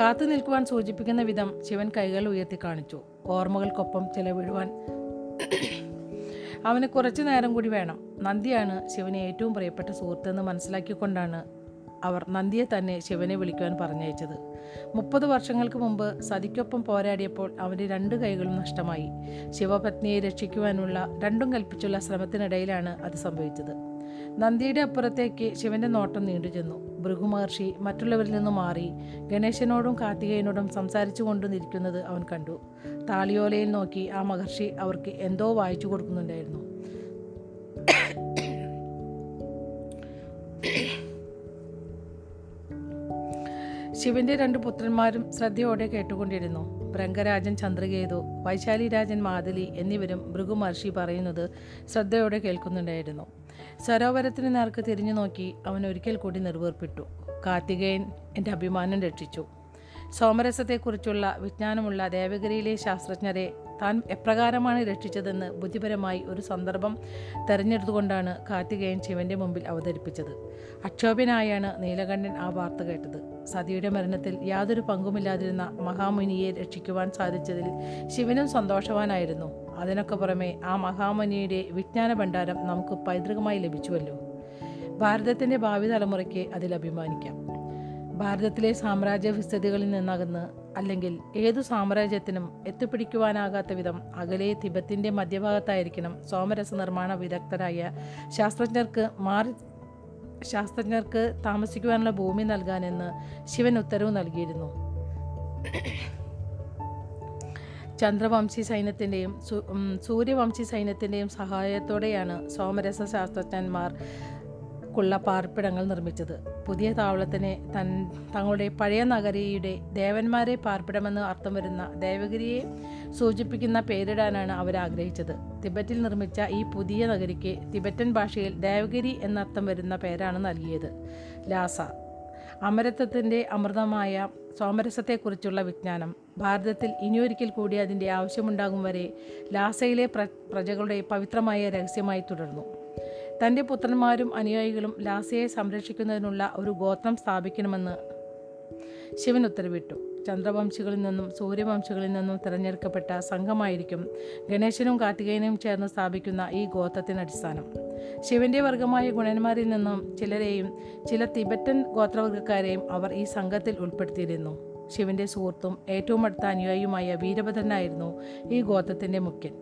കാത്തു നിൽക്കുവാൻ സൂചിപ്പിക്കുന്ന വിധം ശിവൻ കൈകൾ ഉയർത്തി കാണിച്ചു. ഓർമ്മകൾക്കൊപ്പം ചിലവിടുവാൻ അവന് കുറച്ചു നേരം കൂടി വേണം. നന്ദിയാണ് ശിവന് ഏറ്റവും പ്രിയപ്പെട്ട സുഹൃത്തെന്ന് മനസ്സിലാക്കിക്കൊണ്ടാണ് അവർ നന്ദിയെ തന്നെ ശിവനെ വിളിക്കുവാൻ പറഞ്ഞയച്ചത്. മുപ്പത് വർഷങ്ങൾക്ക് മുമ്പ് സതിക്കൊപ്പം പോരാടിയപ്പോൾ അവന്റെ രണ്ട് കൈകളും നഷ്ടമായി. ശിവപത്നിയെ രക്ഷിക്കുവാനുള്ള രണ്ടും കൽപ്പിച്ചുള്ള ശ്രമത്തിനിടയിലാണ് അത് സംഭവിച്ചത്. നന്ദിയുടെ അപ്പുറത്തേക്ക് ശിവന്റെ നോട്ടം നീണ്ടു ചെന്നു ഭൃഗു മഹർഷി മറ്റുള്ളവരിൽ നിന്ന് മാറി ഗണേശനോടും കാർത്തികേയനോടും സംസാരിച്ചു കൊണ്ടു നിൽക്കുന്നത് അവൻ കണ്ടു. താളിയോലയിൽ നോക്കി ആ മഹർഷി അവർക്ക് എന്തോ വായിച്ചു കൊടുക്കുന്നുണ്ടായിരുന്നു. ശിവന്റെ രണ്ട് പുത്രന്മാരും ശ്രദ്ധയോടെ കേട്ടുകൊണ്ടിരുന്നു. ബ്രംഗരാജൻ ചന്ദ്രകേതു വൈശാലി രാജൻ മാതലി എന്നിവരും ഭൃഗു മഹർഷി പറയുന്നത് ശ്രദ്ധയോടെ കേൾക്കുന്നുണ്ടായിരുന്നു. സരോവരത്തിന് നേർക്ക് തിരിഞ്ഞു നോക്കി അവൻ ഒരിക്കൽ കൂടി നിർവേർപ്പിട്ടു. കാർത്തികേയൻ എന്റെ അഭിമാനം രക്ഷിച്ചു. സോമരസത്തെക്കുറിച്ചുള്ള വിജ്ഞാനമുള്ള ദേവഗിരിയിലെ ശാസ്ത്രജ്ഞരെ താൻ എപ്രകാരമാണ് രക്ഷിച്ചതെന്ന് ബുദ്ധിപരമായി ഒരു സന്ദർഭം തെരഞ്ഞെടുത്തുകൊണ്ടാണ് കാർത്തികേയൻ ശിവന്റെ മുമ്പിൽ അവതരിപ്പിച്ചത്. അക്ഷോഭ്യനായാണ് നീലകണ്ഠൻ ആ വാർത്ത കേട്ടത്. സതിയുടെ മരണത്തിൽ യാതൊരു പങ്കുമില്ലാതിരുന്ന മഹാമുനിയെ രക്ഷിക്കുവാൻ സാധിച്ചതിൽ ശിവനും സന്തോഷവാനായിരുന്നു. അതിനൊക്കെ പുറമെ ആ മഹാമുനിയുടെ വിജ്ഞാന ഭണ്ഡാരം നമുക്ക് പൈതൃകമായി ലഭിച്ചുവല്ലോ. ഭാരതത്തിന്റെ ഭാവി തലമുറയ്ക്ക് അതിൽ അഭിമാനിക്കാം. ഭാരതത്തിലെ സാമ്രാജ്യ വിസ്തൃതികളിൽ നിന്നകന്ന് അല്ലെങ്കിൽ ഏതു സാമ്രാജ്യത്തിനും എത്തിപ്പിടിക്കുവാനാകാത്ത വിധം അകലെ തിബത്തിന്റെ മധ്യഭാഗത്തായിരിക്കണം സോമരസ നിർമ്മാണ വിദഗ്ധരായ ശാസ്ത്രജ്ഞർക്ക് മാറി ശാസ്ത്രജ്ഞർക്ക് താമസിക്കുവാനുള്ള ഭൂമി നൽകാനെന്ന് ശിവൻ ഉത്തരവ് നൽകിയിരുന്നു. ചന്ദ്രവംശി സൈന്യത്തിന്റെയും സൂര്യവംശി സൈന്യത്തിന്റെയും സഹായത്തോടെയാണ് സോമരസ ശാസ്ത്രജ്ഞന്മാർ ക്കുള്ള പാർപ്പിടങ്ങൾ നിർമ്മിച്ചത്. പുതിയ താവളത്തിന് തൻ തങ്ങളുടെ പഴയ നഗരിയുടെ ദേവന്മാരെ പാർപ്പിടമെന്ന് അർത്ഥം വരുന്ന ദേവഗിരിയെ സൂചിപ്പിക്കുന്ന പേരിടാനാണ് അവർ ആഗ്രഹിച്ചത്. തിബറ്റിൽ നിർമ്മിച്ച ഈ പുതിയ നഗരിക്ക് തിബറ്റൻ ഭാഷയിൽ ദേവഗിരി എന്നർത്ഥം വരുന്ന പേരാണ് നൽകിയത്. ലാസ. അമരത്വത്തിന്റെ അമൃതമായ സോമരസത്തെക്കുറിച്ചുള്ള വിജ്ഞാനം. ഭാരതത്തിൽ ഇനിയൊരിക്കൽ കൂടി അതിന്റെ ആവശ്യമുണ്ടാകും വരെ ലാസയിലെ പ്ര പ്രജകളുടെ പവിത്രമായ രഹസ്യമായി തുടർന്നു. തന്റെ പുത്രന്മാരും അനുയായികളും ലാസയെ സംരക്ഷിക്കുന്നതിനുള്ള ഒരു ഗോത്രം സ്ഥാപിക്കണമെന്ന് ശിവൻ ഉത്തരവിട്ടു. ചന്ദ്രവംശികളിൽ നിന്നും സൂര്യവംശികളിൽ നിന്നും തിരഞ്ഞെടുക്കപ്പെട്ട സംഘമായിരിക്കും ഗണേശനും കാർത്തികേയനും ചേർന്ന് സ്ഥാപിക്കുന്ന ഈ ഗോത്രത്തിന് അടിസ്ഥാനം. ശിവന്റെ വർഗമായ ഗുണന്മാരിൽ നിന്നും ചിലരെയും ചില തിബറ്റൻ ഗോത്രവർഗക്കാരെയും അവർ ഈ സംഘത്തിൽ ഉൾപ്പെടുത്തിയിരുന്നു. ശിവന്റെ സുഹൃത്തും ഏറ്റവും അടുത്ത അനുയായിയുമായ വീരഭദ്രനായിരുന്നു ഈ ഗോത്രത്തിന്റെ മുഖ്യൻ.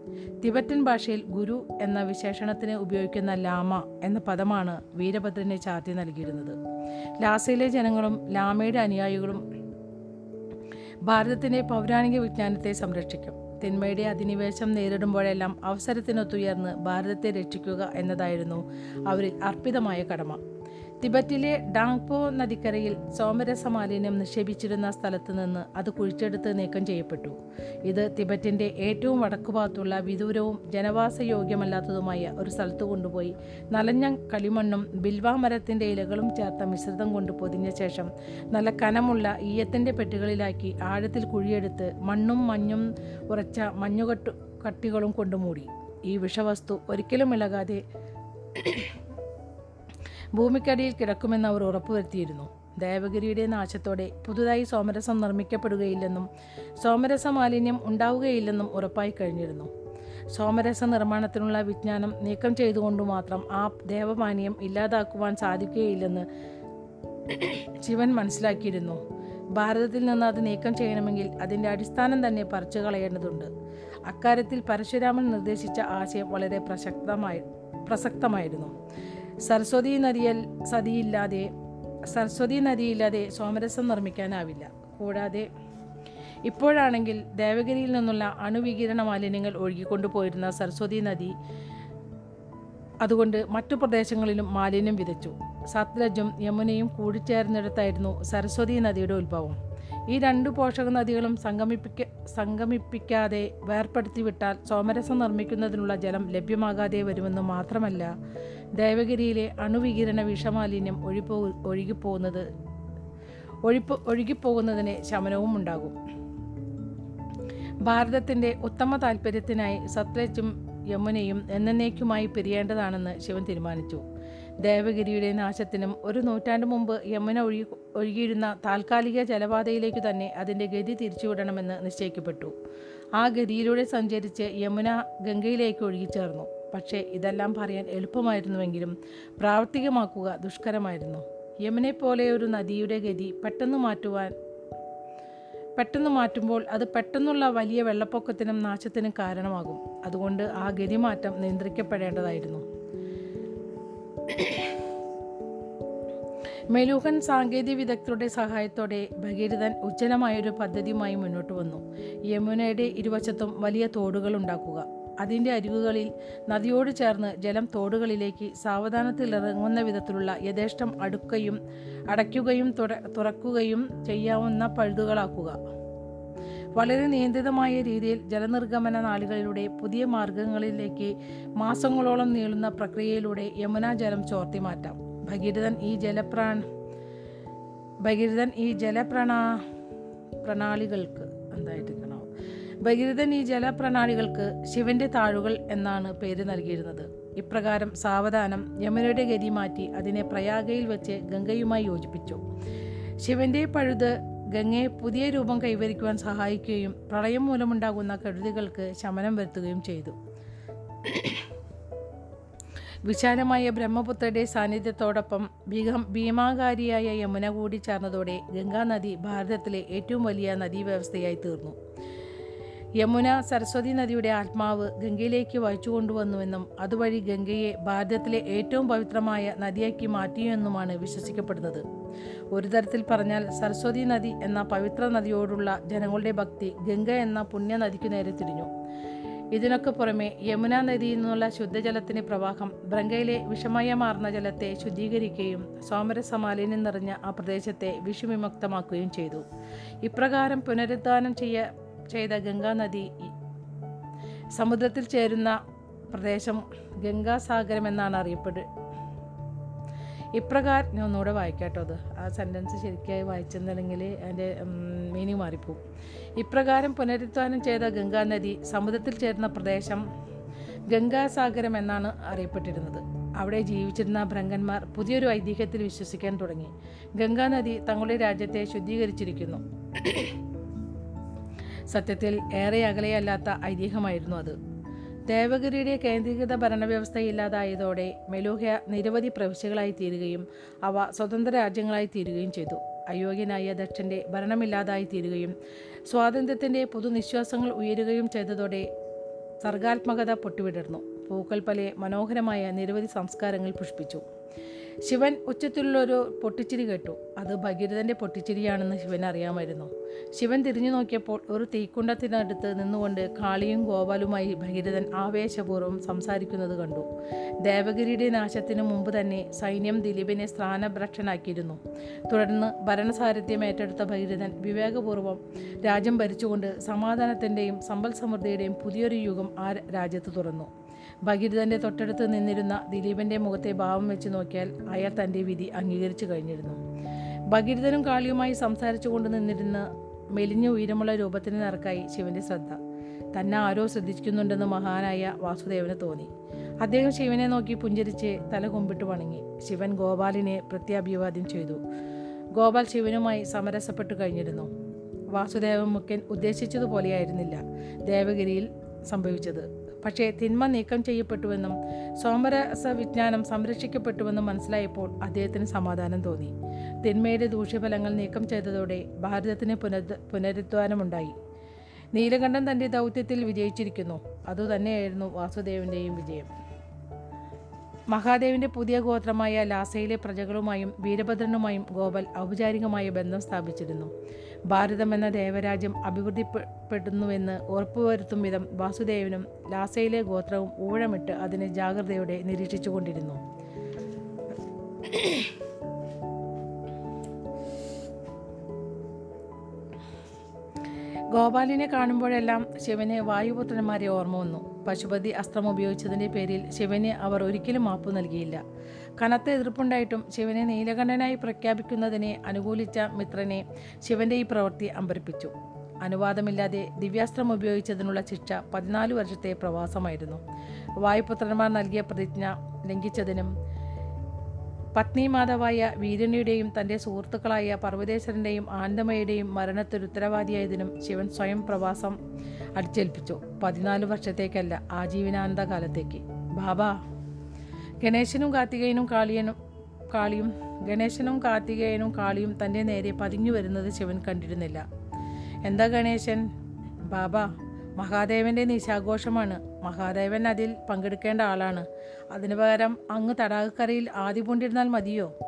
തിബറ്റൻ ഭാഷയിൽ ഗുരു എന്ന വിശേഷണത്തിന് ഉപയോഗിക്കുന്ന ലാമ എന്ന പദമാണ് വീരഭദ്രനെ ചാർത്തി നൽകിയിരുന്നത്. ലാസയിലെ ജനങ്ങളും ലാമയുടെ അനുയായികളും ഭാരതത്തിന്റെ പൗരാണിക വിജ്ഞാനത്തെ സംരക്ഷിക്കും. തിന്മയുടെ അധിനിവേശം നേരിടുമ്പോഴെല്ലാം അവസരത്തിനൊത്തുയർന്ന് ഭാരതത്തെ രക്ഷിക്കുക എന്നതായിരുന്നു അവരിൽ അർപ്പിതമായ കടമ. തിബറ്റിലെ ഡാങ്പോ നദിക്കരയിൽ സോമരസ മാലിന്യം നിക്ഷേപിച്ചിരുന്ന സ്ഥലത്ത് നിന്ന് അത് കുഴിച്ചെടുത്ത് നീക്കം ചെയ്യപ്പെട്ടു. ഇത് തിബറ്റിന്റെ ഏറ്റവും വടക്കുഭാഗത്തുള്ള വിദൂരവും ജനവാസയോഗ്യമല്ലാത്തതുമായ ഒരു സ്ഥലത്ത് കൊണ്ടുപോയി നലഞ്ഞ കളിമണ്ണും ബിൽവാ മരത്തിന്റെ ഇലകളും ചേർത്ത മിശ്രിതം കൊണ്ട് പൊതിഞ്ഞ ശേഷം നല്ല കനമുള്ള ഈയത്തിന്റെ പെട്ടികളിലാക്കി ആഴത്തിൽ കുഴിയെടുത്ത് മണ്ണും മഞ്ഞും ഉറച്ച മഞ്ഞുകട്ടു കട്ടികളും കൊണ്ടുമൂടി ഈ വിഷവസ്തു ഒരിക്കലും ഇളകാതെ ഭൂമിക്കടിയിൽ കിടക്കുമെന്ന് അവർ ഉറപ്പുവരുത്തിയിരുന്നു. ദേവഗിരിയുടെ നാശത്തോടെ പുതുതായി സോമരസം നിർമ്മിക്കപ്പെടുകയില്ലെന്നും സോമരസ മാലിന്യം ഉണ്ടാവുകയില്ലെന്നും ഉറപ്പായി കഴിഞ്ഞിരുന്നു. സോമരസ നിർമ്മാണത്തിനുള്ള വിജ്ഞാനം നീക്കം ചെയ്തുകൊണ്ട് മാത്രം ആ ദേവമാനിയം ഇല്ലാതാക്കുവാൻ സാധിക്കുകയില്ലെന്ന് ശിവൻ മനസ്സിലാക്കിയിരുന്നു. ഭാരതത്തിൽ നിന്ന് അത് നീക്കം ചെയ്യണമെങ്കിൽ അതിന്റെ അടിസ്ഥാനം തന്നെ പറിച്ചു കളയേണ്ടതുണ്ട്. അക്കാര്യത്തിൽ പരശുരാമൻ നിർദ്ദേശിച്ച ആശയം വളരെ പ്രശക്തമായി പ്രസക്തമായിരുന്നു. സരസ്വതി നദിയൽ സതിയില്ലാതെ സരസ്വതി നദിയില്ലാതെ സോമരസം നിർമ്മിക്കാനാവില്ല. കൂടാതെ ഇപ്പോഴാണെങ്കിൽ ദേവഗിരിയിൽ നിന്നുള്ള അണുവികിരണ മാലിന്യങ്ങൾ ഒഴുകിക്കൊണ്ടുപോയിരുന്ന സരസ്വതി നദി അതുകൊണ്ട് മറ്റു പ്രദേശങ്ങളിലും മാലിന്യം വിതച്ചു. സത്ലജും യമുനയും കൂടിച്ചേർന്നിടത്തായിരുന്നു സരസ്വതി നദിയുടെ ഉത്ഭവം. ഈ രണ്ട് പോഷക നദികളും സംഗമിപ്പിക്ക സംഗമിപ്പിക്കാതെ വേർപ്പെടുത്തി വിട്ടാൽ സോമരസം നിർമ്മിക്കുന്നതിനുള്ള ജലം ലഭ്യമാകാതെ വരുമെന്ന് മാത്രമല്ല ദേവഗിരിയിലെ അണുവികിരണ വിഷമാലിന്യം ഒഴിപ്പോ ഒഴുകിപ്പോകുന്നത് ഒഴിപ്പ് ഒഴുകിപ്പോകുന്നതിന് ശമനവും ഉണ്ടാകും ഭാരതത്തിന്റെ ഉത്തമ താല്പര്യത്തിനായി സത്ലജും യമുനയും എന്നേക്കുമായി പിരിയേണ്ടതാണെന്ന് ശിവൻ തീരുമാനിച്ചു. ദേവഗിരിയുടെ നാശത്തിനും ഒരു നൂറ്റാണ്ട് മുമ്പ് യമുന ഒഴുകി ഒഴുകിയിരുന്ന താൽക്കാലിക ജലപാതയിലേക്ക് തന്നെ അതിന്റെ ഗതി തിരിച്ചുവിടണമെന്ന് നിശ്ചയിക്കപ്പെട്ടു. ആ ഗതിയിലൂടെ സഞ്ചരിച്ച് യമുന ഗംഗയിലേക്ക് ഒഴുകിച്ചേർന്നു. പക്ഷേ ഇതെല്ലാം പറയാൻ എളുപ്പമായിരുന്നുവെങ്കിലും പ്രാവർത്തികമാക്കുക ദുഷ്കരമായിരുന്നു. യമുനെ പോലെ ഒരു നദിയുടെ ഗതി പെട്ടെന്ന് മാറ്റുവാൻ പെട്ടെന്ന് മാറ്റുമ്പോൾ അത് പെട്ടെന്നുള്ള വലിയ വെള്ളപ്പൊക്കത്തിനും നാശത്തിനും കാരണമാകും. അതുകൊണ്ട് ആ ഗതിമാറ്റം നിയന്ത്രിക്കപ്പെടേണ്ടതായിരുന്നു. മെലൂഹൻ സാങ്കേതിക വിദഗ്ധരുടെ സഹായത്തോടെ ഭഗീരഥൻ ഉജ്ജ്വലമായൊരു പദ്ധതിയുമായി മുന്നോട്ട് വന്നു. യമുനയുടെ ഇരുവശത്തും വലിയ തോടുകൾ ഉണ്ടാക്കുക. അതിന്റെ അരികുകളിൽ നദിയോട് ചേർന്ന് ജലം തോടുകളിലേക്ക് സാവധാനത്തിൽ ഇറങ്ങുന്ന വിധത്തിലുള്ള യഥേഷ്ടം അടുക്കുകയും അടയ്ക്കുകയും തുറക്കുകയും ചെയ്യാവുന്ന പഴുതുകളാക്കുക. വളരെ നിയന്ത്രിതമായ രീതിയിൽ ജലനിർഗമന നാളുകളിലൂടെ പുതിയ മാർഗങ്ങളിലേക്ക് മാസങ്ങളോളം നീളുന്ന പ്രക്രിയയിലൂടെ യമുന ജലം ചോർത്തി മാറ്റാം ഭഗീരഥൻ ഈ ജലപ്രാൺ ഭഗീരഥൻ ഈ ജലപ്രണാ പ്രണാളികൾക്ക് എന്തായിട്ടിരിക്കണോ ഭഗീരഥൻ ഈ ജലപ്രണാളികൾക്ക് ശിവന്റെ താഴുകൾ എന്നാണ് പേര് നൽകിയിരുന്നത്. ഇപ്രകാരം സാവധാനം യമുനയുടെ ഗതി മാറ്റി അതിനെ പ്രയാഗയിൽ വെച്ച് ഗംഗയുമായി യോജിപ്പിച്ചു. ശിവന്റെ പഴുത് ഗംഗയെ പുതിയ രൂപം കൈവരിക്കുവാൻ സഹായിക്കുകയും പ്രളയം മൂലമുണ്ടാകുന്ന കെടുതികൾക്ക് ശമനം വരുത്തുകയും ചെയ്തു. വിശാലമായ ബ്രഹ്മപുത്രയുടെ സാന്നിധ്യത്തോടൊപ്പം ഭീകം ഭീമാകാരിയായ യമുന കൂടി ചേർന്നതോടെ ഗംഗാനദി ഭാരതത്തിലെ ഏറ്റവും വലിയ നദീവ്യവസ്ഥയായി തീർന്നു. യമുന സരസ്വതി നദിയുടെ ആത്മാവ് ഗംഗയിലേക്ക് വഹിച്ചു കൊണ്ടുവന്നുവെന്നും അതുവഴി ഗംഗയെ ഭാരതത്തിലെ ഏറ്റവും പവിത്രമായ നദിയാക്കി മാറ്റിയെന്നുമാണ് വിശ്വസിക്കപ്പെടുന്നത്. ഒരു തരത്തിൽ പറഞ്ഞാൽ സരസ്വതി നദി എന്ന പവിത്ര നദിയോടുള്ള ജനങ്ങളുടെ ഭക്തി ഗംഗ എന്ന പുണ്യ നദിക്കു നേരെ തിരിഞ്ഞു. ഇതിനൊക്കെ പുറമെ യമുന നദിയിൽ നിന്നുള്ള ശുദ്ധജലത്തിന് പ്രവാഹം ബ്രംഗയിലെ വിഷമയമാർന്ന ജലത്തെ ശുദ്ധീകരിക്കുകയും സോമരസമാലിന്യം നിറഞ്ഞ ആ പ്രദേശത്തെ വിഷുവിമുക്തമാക്കുകയും ചെയ്തു. ഇപ്രകാരം പുനരുദ്ധാനം ചെയ്യ ചെയ്ത ഗംഗാനദി സമുദ്രത്തിൽ ചേരുന്ന പ്രദേശം ഗംഗാസാഗരം എന്നാണ് അറിയപ്പെടുക ഇപ്രകാരം ഞാൻ ഒന്നുകൂടെ വായിക്കാട്ടോ അത്. ആ സെന്റൻസ് ശരിക്കായി വായിച്ചെന്നുണ്ടെങ്കിൽ അതിന്റെ മീനിങ് മാറിപ്പോവും. ഇപ്രകാരം പുനരുദ്ധാനം ചെയ്ത ഗംഗാനദി സമുദ്രത്തിൽ ചേരുന്ന പ്രദേശം ഗംഗാസാഗരം എന്നാണ് അറിയപ്പെട്ടിരുന്നത്. അവിടെ ജീവിച്ചിരുന്ന ഭ്രങ്കന്മാർ പുതിയൊരു ഐതിഹ്യത്തിൽ വിശ്വസിക്കാൻ തുടങ്ങി. ഗംഗാനദി തങ്ങളുടെ രാജ്യത്തെ ശുദ്ധീകരിച്ചിരിക്കുന്നു. സത്യത്തിൽ ഏറെ അകലെയല്ലാത്ത ഐതിഹ്യമായിരുന്നു അത്. ദേവഗിരിയുടെ കേന്ദ്രീകൃത ഭരണവ്യവസ്ഥ ഇല്ലാതായതോടെ മെലൂഹ്യ നിരവധി പ്രവിശ്യകളായി തീരുകയും അവ സ്വതന്ത്ര രാജ്യങ്ങളായി തീരുകയും ചെയ്തു. അയോഗ്യനായ ദക്ഷന്റെ ഭരണമില്ലാതായി തീരുകയും സ്വാതന്ത്ര്യത്തിന്റെ പുതുനിശ്വാസങ്ങൾ ഉയരുകയും ചെയ്തതോടെ സർഗാത്മകത പൊട്ടിവിടർന്നു. പലേ മനോഹരമായ നിരവധി സംസ്കാരങ്ങൾ പുഷ്പിച്ചു. ശിവൻ ഉച്ചത്തിലുള്ളൊരു പൊട്ടിച്ചിരി കേട്ടു. അത് ഭഗീരഥന്റെ പൊട്ടിച്ചിരിയാണെന്ന് ശിവൻ അറിയാമായിരുന്നു. ശിവൻ തിരിഞ്ഞു നോക്കിയപ്പോൾ ഒരു തീക്കുണ്ടത്തിനടുത്ത് നിന്നുകൊണ്ട് കാളിയും ഗോപാലുമായി ഭഗീരഥൻ ആവേശപൂർവം സംസാരിക്കുന്നത് കണ്ടു. ദേവഗിരിയുടെ നാശത്തിന് മുമ്പ് തന്നെ സൈന്യം ദിലീപിനെ സ്ഥാനഭ്രക്ഷനാക്കിയിരുന്നു തുടർന്ന് ഭരണസാരഥ്യം ഏറ്റെടുത്ത ഭഗീരഥൻ വിവേകപൂർവം രാജ്യം ഭരിച്ചുകൊണ്ട് സമാധാനത്തിന്റെയും സമ്പൽ സമൃദ്ധിയുടെയും പുതിയൊരു യുഗം ആ രാജ്യത്ത് തുറന്നു. ഭഗീരഥന്റെ തൊട്ടടുത്ത് നിന്നിരുന്ന ദിലീപന്റെ മുഖത്തെ ഭാവം വെച്ച് നോക്കിയാൽ അയാൾ തന്റെ വിധി അംഗീകരിച്ചു കഴിഞ്ഞിരുന്നു. ഭഗീരഥനും കാളിയുമായി സംസാരിച്ചു കൊണ്ട് നിന്നിരുന്ന മെലിഞ്ഞ ഉയരമുള്ള രൂപത്തിന് നിറക്കായി ശിവന്റെ ശ്രദ്ധ. തന്നെ ആരോ ശ്രദ്ധിക്കുന്നുണ്ടെന്ന് മഹാനായ വാസുദേവന് തോന്നി. അദ്ദേഹം ശിവനെ നോക്കി പുഞ്ചിരിച്ച് തല കുമ്പിട്ട് വണങ്ങി. ശിവൻ ഗോപാലിനെ പ്രത്യാഭിവാദ്യം ചെയ്തു. ഗോപാൽ ശിവനുമായി സമരസപ്പെട്ടു കഴിഞ്ഞിരുന്നു. വാസുദേവൻ മുഖ്യൻ ഉദ്ദേശിച്ചതുപോലെയായിരുന്നില്ല ദേവഗിരിയിൽ സംഭവിച്ചത്. പക്ഷേ തിന്മ നീക്കം ചെയ്യപ്പെട്ടുവെന്നും സോമരസ വിജ്ഞാനം സംരക്ഷിക്കപ്പെട്ടുവെന്നും മനസ്സിലായപ്പോൾ അദ്ദേഹത്തിന് സമാധാനം തോന്നി. തിന്മയുടെ ദൂഷ്യഫലങ്ങൾ നീക്കം ചെയ്തതോടെ ഭാരതത്തിന് പുനരുദ്ധ പുനരുദ്ധാനമുണ്ടായി. നീലകണ്ഠൻ തന്റെ ദൗത്യത്തിൽ വിജയിച്ചിരിക്കുന്നു. അതുതന്നെയായിരുന്നു വാസുദേവന്റെയും വിജയം. മഹാദേവിന്റെ പുതിയ ഗോത്രമായ ലാസയിലെ പ്രജകളുമായും വീരഭദ്രനുമായും ഗോപാൽ ഔപചാരികമായ ബന്ധം സ്ഥാപിച്ചിരുന്നു. ഭാരതം എന്ന ദേവരാജ്യം അഭിവൃദ്ധിപ്പെടുന്നുവെന്ന് ഉറപ്പുവരുത്തും വിധം വാസുദേവനും ലാസയിലെ ഗോത്രവും ഊഴമിട്ട് അതിനെ ജാഗ്രതയോടെ നിരീക്ഷിച്ചുകൊണ്ടിരുന്നു. ഗോപാലിനെ കാണുമ്പോഴെല്ലാം ശിവന് വായുപുത്രന്മാരെ ഓർമ്മ വന്നു. പശുപതി അസ്ത്രം ഉപയോഗിച്ചതിന്റെ പേരിൽ ശിവന് അവർ ഒരിക്കലും മാപ്പ് നൽകിയില്ല. കനത്ത എതിർപ്പുണ്ടായിട്ടും ശിവനെ നീലകണ്ഠനായി പ്രഖ്യാപിക്കുന്നതിനെ അനുകൂലിച്ച മിത്രനെ ശിവന്റെ ഈ പ്രവൃത്തി അമ്പരിപ്പിച്ചു. അനുവാദമില്ലാതെ ദിവ്യാസ്ത്രം ഉപയോഗിച്ചതിനുള്ള ശിക്ഷ പതിനാല് വർഷത്തെ പ്രവാസമായിരുന്നു. വായുപുത്രന്മാർ നൽകിയ പ്രതിജ്ഞ ലംഘിച്ചതിനും പത്നി മാതാവായ വീരണിയുടെയും തന്റെ സുഹൃത്തുക്കളായ പർവതേശ്വരന്റെയും ആനന്ദമയുടെയും മരണത്തിൽ ഉത്തരവാദിയായതിനും ശിവൻ സ്വയം പ്രവാസം അടിച്ചേൽപ്പിച്ചു. പതിനാല് വർഷത്തേക്കല്ല ആജീവനാനന്ദ കാലത്തേക്ക് ബാബ ഗണേശനും കാർത്തികേയനും കാളിയനും കാളിയും ഗണേശനും കാർത്തികേയനും കാളിയും തന്റെ നേരെ പതിഞ്ഞു വരുന്നത് ശിവൻ കണ്ടിരുന്നില്ല. എന്താ ഗണേശൻ? ബാബ മഹാദേവന്റെ നിശാഘോഷമാണ്. മഹാദേവൻ അതിൽ പങ്കെടുക്കേണ്ട ആളാണ്. അതിനു പകരം അങ്ങ് തടാകക്കരയിൽ ആദ്യ പൂണ്ടിരുന്നാൽ മതിയോ?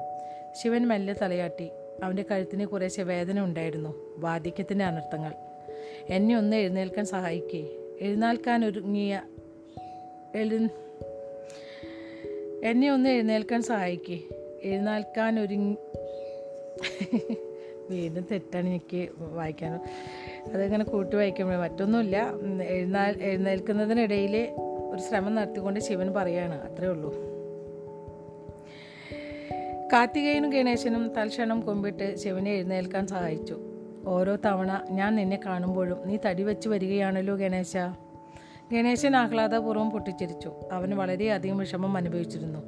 ശിവൻ മെല്ലെ തലയാട്ടി. അവന്റെ കഴുത്തിന് കുറേശ്ശെ വേദന ഉണ്ടായിരുന്നു. വാർദ്ധക്യത്തിന്റെ അനർത്ഥങ്ങൾ. എന്നെ ഒന്ന് എഴുന്നേൽക്കാൻ സഹായിക്കേ. എഴുന്നേൽക്കാൻ ഒരുങ്ങിയ എഴു എന്നെ ഒന്ന് എഴുന്നേൽക്കാൻ സഹായിക്കേ. എഴുന്നേൽക്കാൻ ഒരുങ്ങി വീണ്ടും തെറ്റാണ് എനിക്ക് വായിക്കാൻ അതിങ്ങനെ കൂട്ടി വായിക്കുമ്പോൾ മറ്റൊന്നുമില്ല. എഴുന്നാൽ എഴുന്നാ എഴുന്നേൽക്കുന്നതിനിടയിൽ ഒരു ശ്രമം നടത്തിക്കൊണ്ട് ശിവൻ പറയാണ് അത്രേ ഉള്ളൂ. കാർത്തികേയനും ഗണേശനും തൽക്ഷണം കൊമ്പിട്ട് ശിവനെ എഴുന്നേൽക്കാൻ സഹായിച്ചു. ഓരോ തവണ ഞാൻ നിന്നെ കാണുമ്പോഴും നീ തടി വെച്ച് വരികയാണല്ലോ ഗണേശ. ഗണേശൻ ആഹ്ലാദപൂർവം പൊട്ടിച്ചിരിച്ചു. അവന് വളരെയധികം വിഷമം അനുഭവിച്ചിരുന്നു.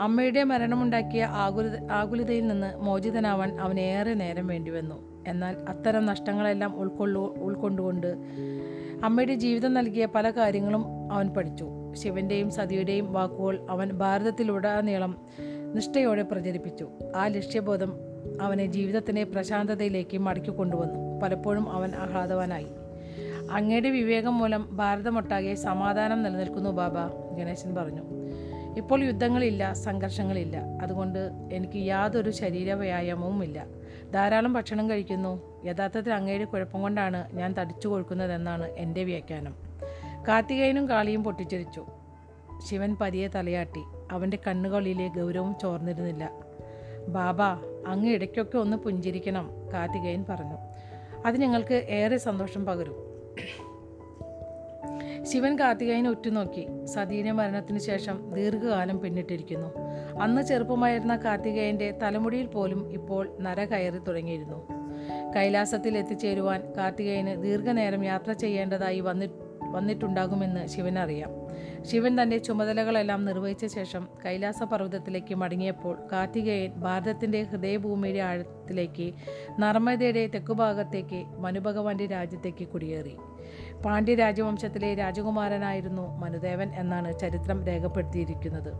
അമ്മയുടെ മരണമുണ്ടാക്കിയ ആകുല ആകുലതയിൽ നിന്ന് മോചിതനാവാൻ അവനേറെ നേരം വേണ്ടിവന്നു എന്നാൽ അത്തരം നഷ്ടങ്ങളെല്ലാം ഉൾക്കൊള്ളു ഉൾക്കൊണ്ടുകൊണ്ട് അമ്മയുടെ ജീവിതം നൽകിയ പല കാര്യങ്ങളും അവൻ പഠിച്ചു. ശിവന്റെയും സതിയുടെയും വാക്കുകൾ അവൻ ഭാരതത്തിലുടനീളം നിഷ്ഠയോടെ പ്രചരിപ്പിച്ചു. ആ ലക്ഷ്യബോധം അവനെ ജീവിതത്തിന്റെ പ്രശാന്തതയിലേക്ക് മടക്കി കൊണ്ടുവന്നു. പലപ്പോഴും അവൻ ആഹ്ലാദവാനായി. അങ്ങയുടെ വിവേകം മൂലം ഭാരതമൊട്ടാകെ സമാധാനം നിലനിൽക്കുന്നു ബാബ ഗണേശൻ പറഞ്ഞു. ഇപ്പോൾ യുദ്ധങ്ങളില്ല സംഘർഷങ്ങളില്ല. അതുകൊണ്ട് എനിക്ക് യാതൊരു ശരീര വ്യായാമവുമില്ല ധാരാളം ഭക്ഷണം കഴിക്കുന്നു. യഥാർത്ഥത്തിൽ അങ്ങയുടെ കുഴപ്പം കൊണ്ടാണ് ഞാൻ തടിച്ചു കൊഴുക്കുന്നതെന്നാണ് എന്റെ വ്യാഖ്യാനം. കാർത്തികേയനും കാളിയും പൊട്ടിച്ചിരിച്ചു. ശിവൻ പതിയെ തലയാട്ടി. അവന്റെ കണ്ണുകളിലെ ഗൗരവം ചോർന്നിരുന്നില്ല. ബാബ അങ്ങ് ഇടയ്ക്കൊക്കെ ഒന്ന് പുഞ്ചിരിക്കണം കാർത്തികേയൻ പറഞ്ഞു. അത് ഞങ്ങൾക്ക് ഏറെ സന്തോഷം പകരും. ശിവൻ കാർത്തികേയനെ ഉറ്റുനോക്കി. സതീന്റെ മരണത്തിന് ശേഷം ദീർഘകാലം പിന്നിട്ടിരിക്കുന്നു. അന്ന് ചെറുപ്പമായിരുന്ന കാർത്തികേയന്റെ തലമുടിയിൽ പോലും ഇപ്പോൾ നര കയറി തുടങ്ങിയിരുന്നു. കൈലാസത്തിൽ എത്തിച്ചേരുവാൻ കാർത്തികേയന് ദീർഘനേരം യാത്ര ചെയ്യേണ്ടതായി വന്നി വന്നിട്ടുണ്ടാകുമെന്ന് ശിവനറിയാം. ശിവൻ തന്റെ ചുമതലകളെല്ലാം നിർവഹിച്ച ശേഷം കൈലാസ പർവതത്തിലേക്ക് മടങ്ങിയപ്പോൾ കാർത്തികേയൻ ഭാരതത്തിന്റെ ഹൃദയഭൂമിയുടെ ആഴത്തിലേക്ക് നർമ്മദയുടെ തെക്കുഭാഗത്തേക്ക് മനുഭഗവാന്റെ രാജ്യത്തേക്ക് കുടിയേറി. പാണ്ഡ്യ രാജവംശത്തിലെ രാജകുമാരനായിരുന്നു മനുദേവൻ എന്നാണ് ചരിത്രം രേഖപ്പെടുത്തിയിരിക്കുന്നത്.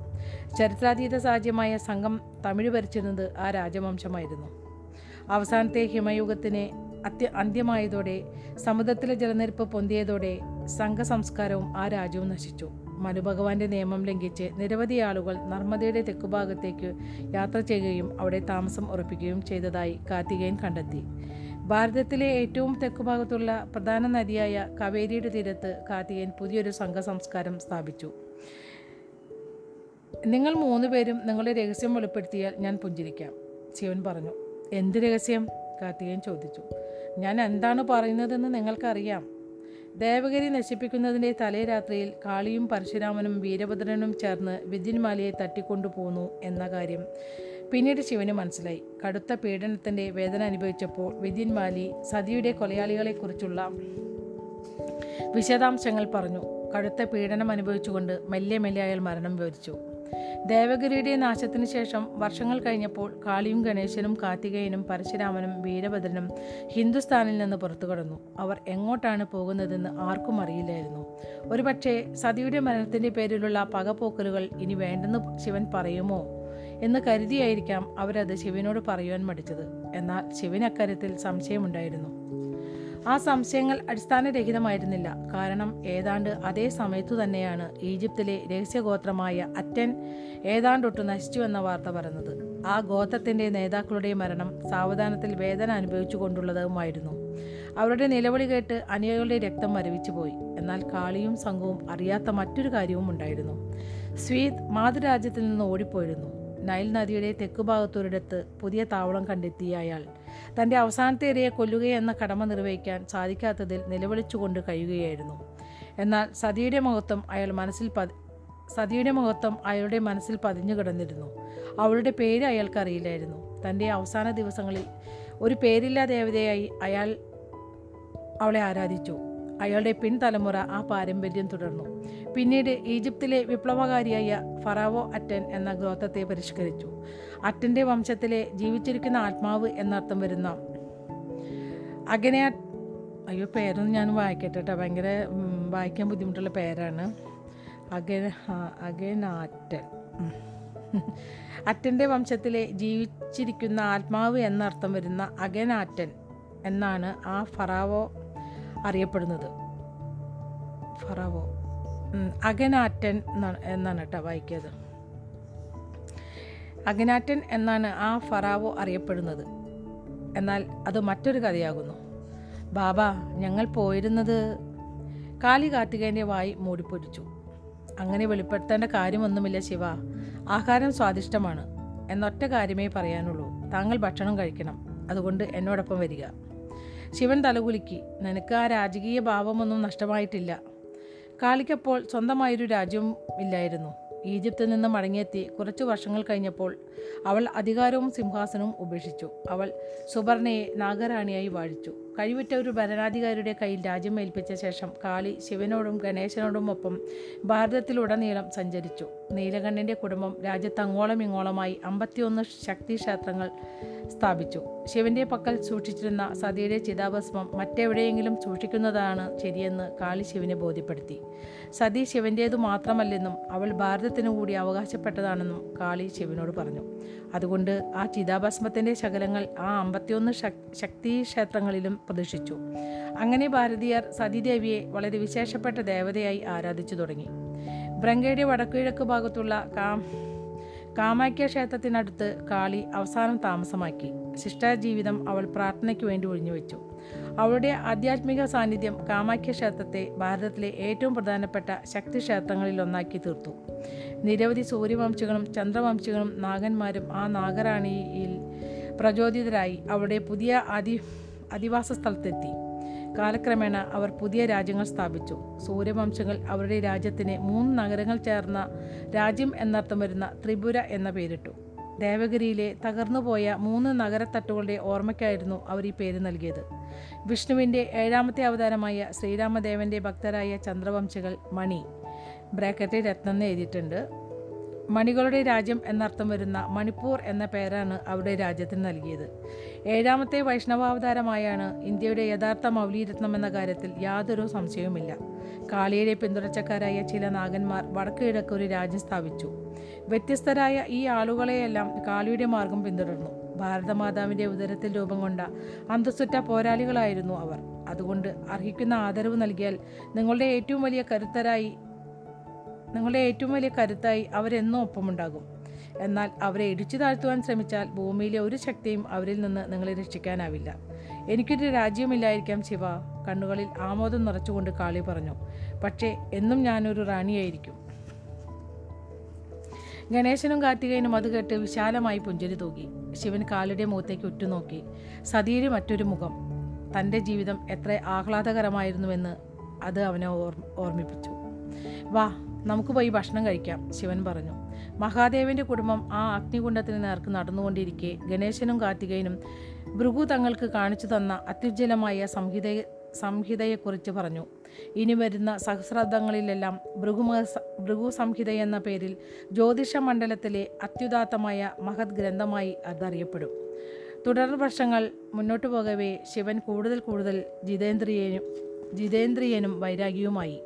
ചരിത്രാതീത സാധ്യമായ സംഘം തമിഴ് ഭരിച്ചിരുന്നത് ആ രാജവംശമായിരുന്നു. അവസാനത്തെ ഹിമയുഗത്തിന് അത്യ അന്ത്യമായതോടെ സമുദ്രത്തിലെ ജലനിരപ്പ് പൊന്തിയതോടെ സംഘസംസ്കാരവും ആ രാജ്യവും നശിച്ചു. മനുഭഗവാന്റെ നിയമം ലംഘിച്ച് നിരവധി ആളുകൾ നർമ്മദയുടെ തെക്കുഭാഗത്തേക്ക് യാത്ര ചെയ്യുകയും അവിടെ താമസം ഉറപ്പിക്കുകയും ചെയ്തതായി കാർത്തികേയൻ കണ്ടെത്തി. ഭാരതത്തിലെ ഏറ്റവും തെക്കുഭാഗത്തുള്ള പ്രധാന നദിയായ കാവേരിയുടെ തീരത്ത് കാർത്തികേയൻ പുതിയൊരു സംഘസംസ്കാരം സ്ഥാപിച്ചു. നിങ്ങൾ മൂന്ന് പേരും നിങ്ങളുടെ രഹസ്യം വെളിപ്പെടുത്തിയാൽ ഞാൻ പുഞ്ചിരിക്കാം. ശിവൻ പറഞ്ഞു എന്ത് രഹസ്യം? കാർത്തികേയൻ ചോദിച്ചു ഞാൻ എന്താണ് പറയുന്നതെന്ന് നിങ്ങൾക്കറിയാം. ദേവഗിരി നശിപ്പിക്കുന്നതിന്റെ തലേ രാത്രിയിൽ കാളിയും പരശുരാമനും വീരഭദ്രനും ചേർന്ന് വിദ്യന്മാലയെ തട്ടിക്കൊണ്ടുപോന്നു എന്ന കാര്യം പിന്നീട് ശിവന് മനസ്സിലായി. കടുത്ത പീഡനത്തിന്റെ വേദന അനുഭവിച്ചപ്പോൾ വിദ്യന്മാലി സതിയുടെ കൊലയാളികളെക്കുറിച്ചുള്ള വിശദാംശങ്ങൾ പറഞ്ഞു. കടുത്ത പീഡനം അനുഭവിച്ചുകൊണ്ട് മെല്ലെ മെല്ലെ അയാൾ മരണം വിവരിച്ചു. ദേവഗിരിയുടെ നാശത്തിനു ശേഷം വർഷങ്ങൾ കഴിഞ്ഞപ്പോൾ കാളിയും ഗണേശനും കാർത്തികേയനും പരശുരാമനും വീരഭദ്രനും ഹിന്ദുസ്ഥാനിൽ നിന്ന് പുറത്തു കടന്നു. അവർ എങ്ങോട്ടാണ് പോകുന്നതെന്ന് ആർക്കും അറിയില്ലായിരുന്നു. ഒരുപക്ഷെ സതിയുടെ മരണത്തിന്റെ പേരിലുള്ള പകപോക്കലുകൾ ഇനി വേണ്ടെന്ന് ശിവൻ പറയുമോ? എന്ന് കരുതിയായിരിക്കാം അവരത് ശിവനോട് പറയുവാൻ മടിച്ചത്. എന്നാൽ ശിവന് അക്കാര്യത്തിൽ സംശയമുണ്ടായിരുന്നു. ആ സംശയങ്ങൾ അടിസ്ഥാനരഹിതമായിരുന്നില്ല. കാരണം ഏതാണ്ട് അതേ സമയത്തു തന്നെയാണ് ഈജിപ്തിലെ രഹസ്യഗോത്രമായ അറ്റൻ ഏതാണ്ടൊട്ട് നശിച്ചു എന്ന വാർത്ത പറഞ്ഞത് ആ ഗോത്രത്തിന്റെ നേതാക്കളുടെ മരണം സാവധാനത്തിൽ വേദന അനുഭവിച്ചു കൊണ്ടുള്ളതുമായിരുന്നു അവരുടെ നിലവിളി കേട്ട് അനുയായികളുടെ രക്തം മരവിച്ചു പോയി എന്നാൽ കാളിയും സംഘവും അറിയാത്ത മറ്റൊരു കാര്യവും ഉണ്ടായിരുന്നു സ്വീത് മാതൃരാജ്യത്തിൽ നിന്ന് ഓടിപ്പോയിരുന്നു. നൈൽ നദിയുടെ തെക്കുഭാഗത്തൊരിടത്ത് പുതിയ താവളം കണ്ടെത്തിയ അയാൾ. തന്റെ അവസാനത്തെ ഇരയെ കൊല്ലുകയെന്ന കടമ നിർവഹിക്കാൻ സാധിക്കാത്തതിൽ നിലവിളിച്ചുകൊണ്ട് കഴിയുകയായിരുന്നു. എന്നാൽ സതിയുടെ മഹത്വം അയാൾ മനസ്സിൽ പതി സതിയുടെ മഹത്വം അയാളുടെ മനസ്സിൽ പതിഞ്ഞു കിടന്നിരുന്നു. അവളുടെ പേര് അയാൾക്കറിയില്ലായിരുന്നു തന്റെ അവസാന ദിവസങ്ങളിൽ ഒരു പേരില്ലാ ദേവതയായി അയാൾ അവളെ ആരാധിച്ചു. അയാളുടെ പിൻതലമുറ ആ പാരമ്പര്യം തുടർന്നു. പിന്നീട് ഈജിപ്തിലെ വിപ്ലവകാരിയായ ഫറാവോ അറ്റൻ എന്ന ഗോത്രത്തെ പരിഷ്കരിച്ചു. അറ്റന്റെ വംശത്തിലെ ജീവിച്ചിരിക്കുന്ന ആത്മാവ് എന്നർത്ഥം വരുന്ന അഗനയാ അയ്യോ പേരൊന്നും ഞാൻ വായിക്കട്ടെ കേട്ടോ ഭയങ്കര വായിക്കാൻ ബുദ്ധിമുട്ടുള്ള പേരാണ്. അഗ അഗനാറ്റൻ. അറ്റന്റെ വംശത്തിലെ ജീവിച്ചിരിക്കുന്ന ആത്മാവ് എന്നർത്ഥം വരുന്ന അഗനാറ്റൻ എന്നാണ് ആ ഫറാവോ അറിയപ്പെടുന്നത്. ഫറാവോ. അഗനാറ്റൻ എന്നാണ് കേട്ടോ വായിക്കിയത്. അഗനാറ്റൻ എന്നാണ് ആ ഫറാവോ അറിയപ്പെടുന്നത്. എന്നാൽ അത് മറ്റൊരു കഥയാകുന്നു. ബാബ ഞങ്ങൾ പോയിരുന്നത് കാലി കാർത്തികേന്റെ വായി മൂടിപ്പൊരിച്ചു. അങ്ങനെ വെളിപ്പെടുത്തേണ്ട കാര്യമൊന്നുമില്ല ശിവ. ആഹാരം സ്വാദിഷ്ടമാണ്. എന്നൊറ്റ കാര്യമേ പറയാനുള്ളൂ. താങ്കൾ ഭക്ഷണം കഴിക്കണം. അതുകൊണ്ട് എന്നോടൊപ്പം വരിക. ശിവൻ തലകുലുക്കി. നിനക്ക് ആ രാജകീയ ഭാവമൊന്നും നഷ്ടമായിട്ടില്ല. കാളിക്കപ്പോൾ സ്വന്തമായൊരു രാജ്യവും ഇല്ലായിരുന്നു. ഈജിപ്തിൽ നിന്ന് മടങ്ങിയെത്തി കുറച്ചു വർഷങ്ങൾ കഴിഞ്ഞപ്പോൾ അവൾ അധികാരവും സിംഹാസനവും ഉപേക്ഷിച്ചു. അവൾ സുബർണയെ നാഗരാണിയായി വാഴിച്ചു. കഴിവുറ്റ ഒരു ഭരണാധികാരിയുടെ കയ്യിൽ രാജ്യം ഏൽപ്പിച്ച ശേഷം കാളി ശിവനോടും ഗണേശനോടും ഒപ്പം ഭാരതത്തിലുടനീളം സഞ്ചരിച്ചു. നീലകണ്ഠന്റെ കുടുംബം രാജ്യത്ത് അങ്ങോളം ഇങ്ങോളമായി അമ്പത്തിയൊന്ന് ശക്തി ക്ഷേത്രങ്ങൾ സ്ഥാപിച്ചു. ശിവന്റെ പക്കൽ സൂക്ഷിച്ചിരുന്ന സതിയുടെ ചിതാഭസ്മം മറ്റെവിടെയെങ്കിലും സൂക്ഷിക്കുന്നതാണ് ശരിയെന്ന് കാളി ശിവനെ ബോധ്യപ്പെടുത്തി. സതി ശിവന്റേതു മാത്രമല്ലെന്നും അവൾ ഭാരതത്തിനു കൂടി അവകാശപ്പെട്ടതാണെന്നും കാളി ശിവനോട് പറഞ്ഞു. അതുകൊണ്ട് ആ ചിതാഭസ്മത്തിന്റെ ശകലങ്ങൾ ആ അമ്പത്തിയൊന്ന് ശക്തി ക്ഷേത്രങ്ങളിലും പ്രതീക്ഷിച്ചു അങ്ങനെ ഭാരതീയർ സതീദേവിയെ വളരെ വിശേഷപ്പെട്ട ദേവതയായി ആരാധിച്ചു തുടങ്ങി. ബ്രങ്കയുടെ വടക്കുകിഴക്ക് ഭാഗത്തുള്ള കാം കാമാക്യ ക്ഷേത്രത്തിനടുത്ത് കാളി അവസാനം താമസമാക്കി. ശിഷ്ടാജീവിതം അവൾ പ്രാർത്ഥനയ്ക്ക് വേണ്ടി ഒഴിഞ്ഞുവെച്ചു. അവളുടെ ആധ്യാത്മിക സാന്നിധ്യം കാമാക്യ ക്ഷേത്രത്തെ ഭാരതത്തിലെ ഏറ്റവും പ്രധാനപ്പെട്ട ശക്തി ക്ഷേത്രങ്ങളിൽ ഒന്നാക്കി തീർത്തു. നിരവധി സൂര്യവംശികളും ചന്ദ്രവംശികളും നാഗന്മാരും ആ നാഗറാണിയിൽ പ്രചോദിതരായി അവളുടെ പുതിയ അധി അധിവാസ സ്ഥലത്തെത്തി. കാലക്രമേണ അവർ പുതിയ രാജ്യങ്ങൾ സ്ഥാപിച്ചു. സൂര്യവംശങ്ങൾ അവരുടെ രാജ്യത്തിന് മൂന്ന് നഗരങ്ങൾ ചേർന്ന രാജ്യം എന്നർത്ഥം വരുന്ന ത്രിപുര എന്ന പേരിട്ടു. ദേവഗിരിയിലെ തകർന്നുപോയ മൂന്ന് നഗരത്തട്ടുകളുടെ ഓർമ്മയ്ക്കായിരുന്നു അവർ ഈ പേര് നൽകിയത്. വിഷ്ണുവിന്റെ ഏഴാമത്തെ അവതാരമായ ശ്രീരാമദേവന്റെ ഭക്തരായ ചന്ദ്രവംശകൾ മണി ബ്രാക്കറ്റിൽ രത്നം എഴുതിയിട്ടുണ്ട്. മണികളുടെ രാജ്യം എന്നർത്ഥം വരുന്ന മണിപ്പൂർ എന്ന പേരാണ് അവിടെ രാജ്യത്തിന് നൽകിയത്. ഏഴാമത്തെ വൈഷ്ണവാവതാരമായാണ് ഇന്ത്യയുടെ യഥാർത്ഥ മൗലിരത്നം എന്ന കാര്യത്തിൽ യാതൊരു സംശയവുമില്ല. കാളിയുടെ പിന്തുടർച്ചക്കാരായ ചില നാഗന്മാർ വടക്ക് ഒരു രാജ്യം സ്ഥാപിച്ചു. വ്യത്യസ്തരായ ഈ ആളുകളെയെല്ലാം കാളിയുടെ മാർഗം പിന്തുടർന്നു. ഭാരതമാതാവിന്റെ ഉദരത്തിൽ രൂപം കൊണ്ട അന്തസ്സുറ്റ പോരാളികളായിരുന്നു അവർ. അതുകൊണ്ട് അർഹിക്കുന്ന ആദരവ് നൽകിയാൽ നിങ്ങളുടെ ഏറ്റവും വലിയ കരുത്തരായി നിങ്ങളുടെ ഏറ്റവും വലിയ കരുത്തായി അവരെന്നും ഒപ്പമുണ്ടാകും. എന്നാൽ അവരെ ഇടിച്ചു താഴ്ത്തുവാൻ ശ്രമിച്ചാൽ ഭൂമിയിലെ ഒരു ശക്തിയും അവരിൽ നിന്ന് നിങ്ങളെ രക്ഷിക്കാനാവില്ല. എനിക്കൊരു രാജ്യമില്ലായിരിക്കാം ശിവ. കണ്ണുകളിൽ ആമോദം നിറച്ചുകൊണ്ട് കാളി പറഞ്ഞു പക്ഷേ എന്നും ഞാനൊരു റാണിയായിരിക്കും. ഗണേശനും കാർത്തികേനും അത് കേട്ട് വിശാലമായി പുഞ്ചിരി തൂകി. ശിവൻ കാളിയുടെ മുഖത്തേക്ക് ഉറ്റുനോക്കി സതിയുടെ മറ്റൊരു മുഖം. തന്റെ ജീവിതം എത്ര ആഹ്ലാദകരമായിരുന്നുവെന്ന് അത് അവനെ ഓർ ഓർമ്മിപ്പിച്ചു. വാ നമുക്ക് പോയി ഭക്ഷണം കഴിക്കാം ശിവൻ പറഞ്ഞു. മഹാദേവന്റെ കുടുംബം ആ അഗ്നികുണ്ഡത്തിന് നേർക്ക് നടന്നുകൊണ്ടിരിക്കെ ഗണേശനും കാർത്തികേയനും ഭൃഗു തങ്ങൾക്ക് കാണിച്ചു തന്ന അത്യുജ്വലമായ സംഹിത സംഹിതയെക്കുറിച്ച് പറഞ്ഞു. ഇനി വരുന്ന സഹസ്രാബ്ദങ്ങളിലെല്ലാം ഭൃഗുമ ഭൃഗു സംഹിത എന്ന പേരിൽ ജ്യോതിഷ മണ്ഡലത്തിലെ അത്യുദാത്തമായ മഹത് ഗ്രന്ഥമായി അതറിയപ്പെടും. തുടർ വർഷങ്ങൾ മുന്നോട്ടു പോകവേ ശിവൻ കൂടുതൽ കൂടുതൽ ജിതേന്ദ്രിയനും ജിതേന്ദ്രിയനും വൈരാഗ്യവുമായി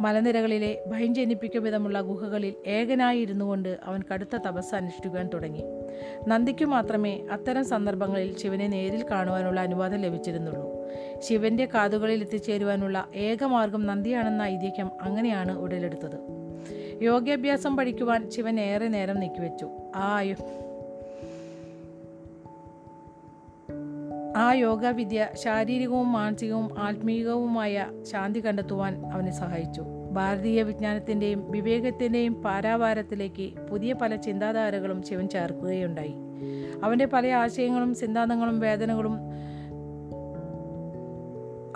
മലനിരകളിലെ ഭയം ജനിപ്പിക്കും വിധമുള്ള ഗുഹകളിൽ ഏകനായി കൊണ്ട് അവൻ കടുത്ത തപസ് അനുഷ്ഠിക്കാൻ തുടങ്ങി. നന്ദിക്കു മാത്രമേ അത്തരം സന്ദർഭങ്ങളിൽ ശിവനെ നേരിൽ കാണുവാനുള്ള അനുവാദം ലഭിച്ചിരുന്നുള്ളൂ. ശിവന്റെ കാതുകളിൽ എത്തിച്ചേരുവാനുള്ള ഏകമാർഗം നന്ദിയാണെന്ന ഐതിഹ്യം അങ്ങനെയാണ് ഉടലെടുത്തത്. യോഗാഭ്യാസം പഠിക്കുവാൻ ശിവൻ ഏറെ നേരം നീക്കിവെച്ചു. ആ ആ യോഗവിദ്യ ശാരീരികവും മാനസികവും ആത്മീയവുമായ ശാന്തി കണ്ടെത്തുവാൻ അവനെ സഹായിച്ചു. ഭാരതീയ വിജ്ഞാനത്തിന്റെയും വിവേകത്തിന്റെയും പാരാവാരത്തിലേക്ക് പുതിയ പല ചിന്താധാരകളും ശിവൻ ചേർക്കുകയുണ്ടായി. അവന്റെ പല ആശയങ്ങളും സിദ്ധാന്തങ്ങളും വേദനകളും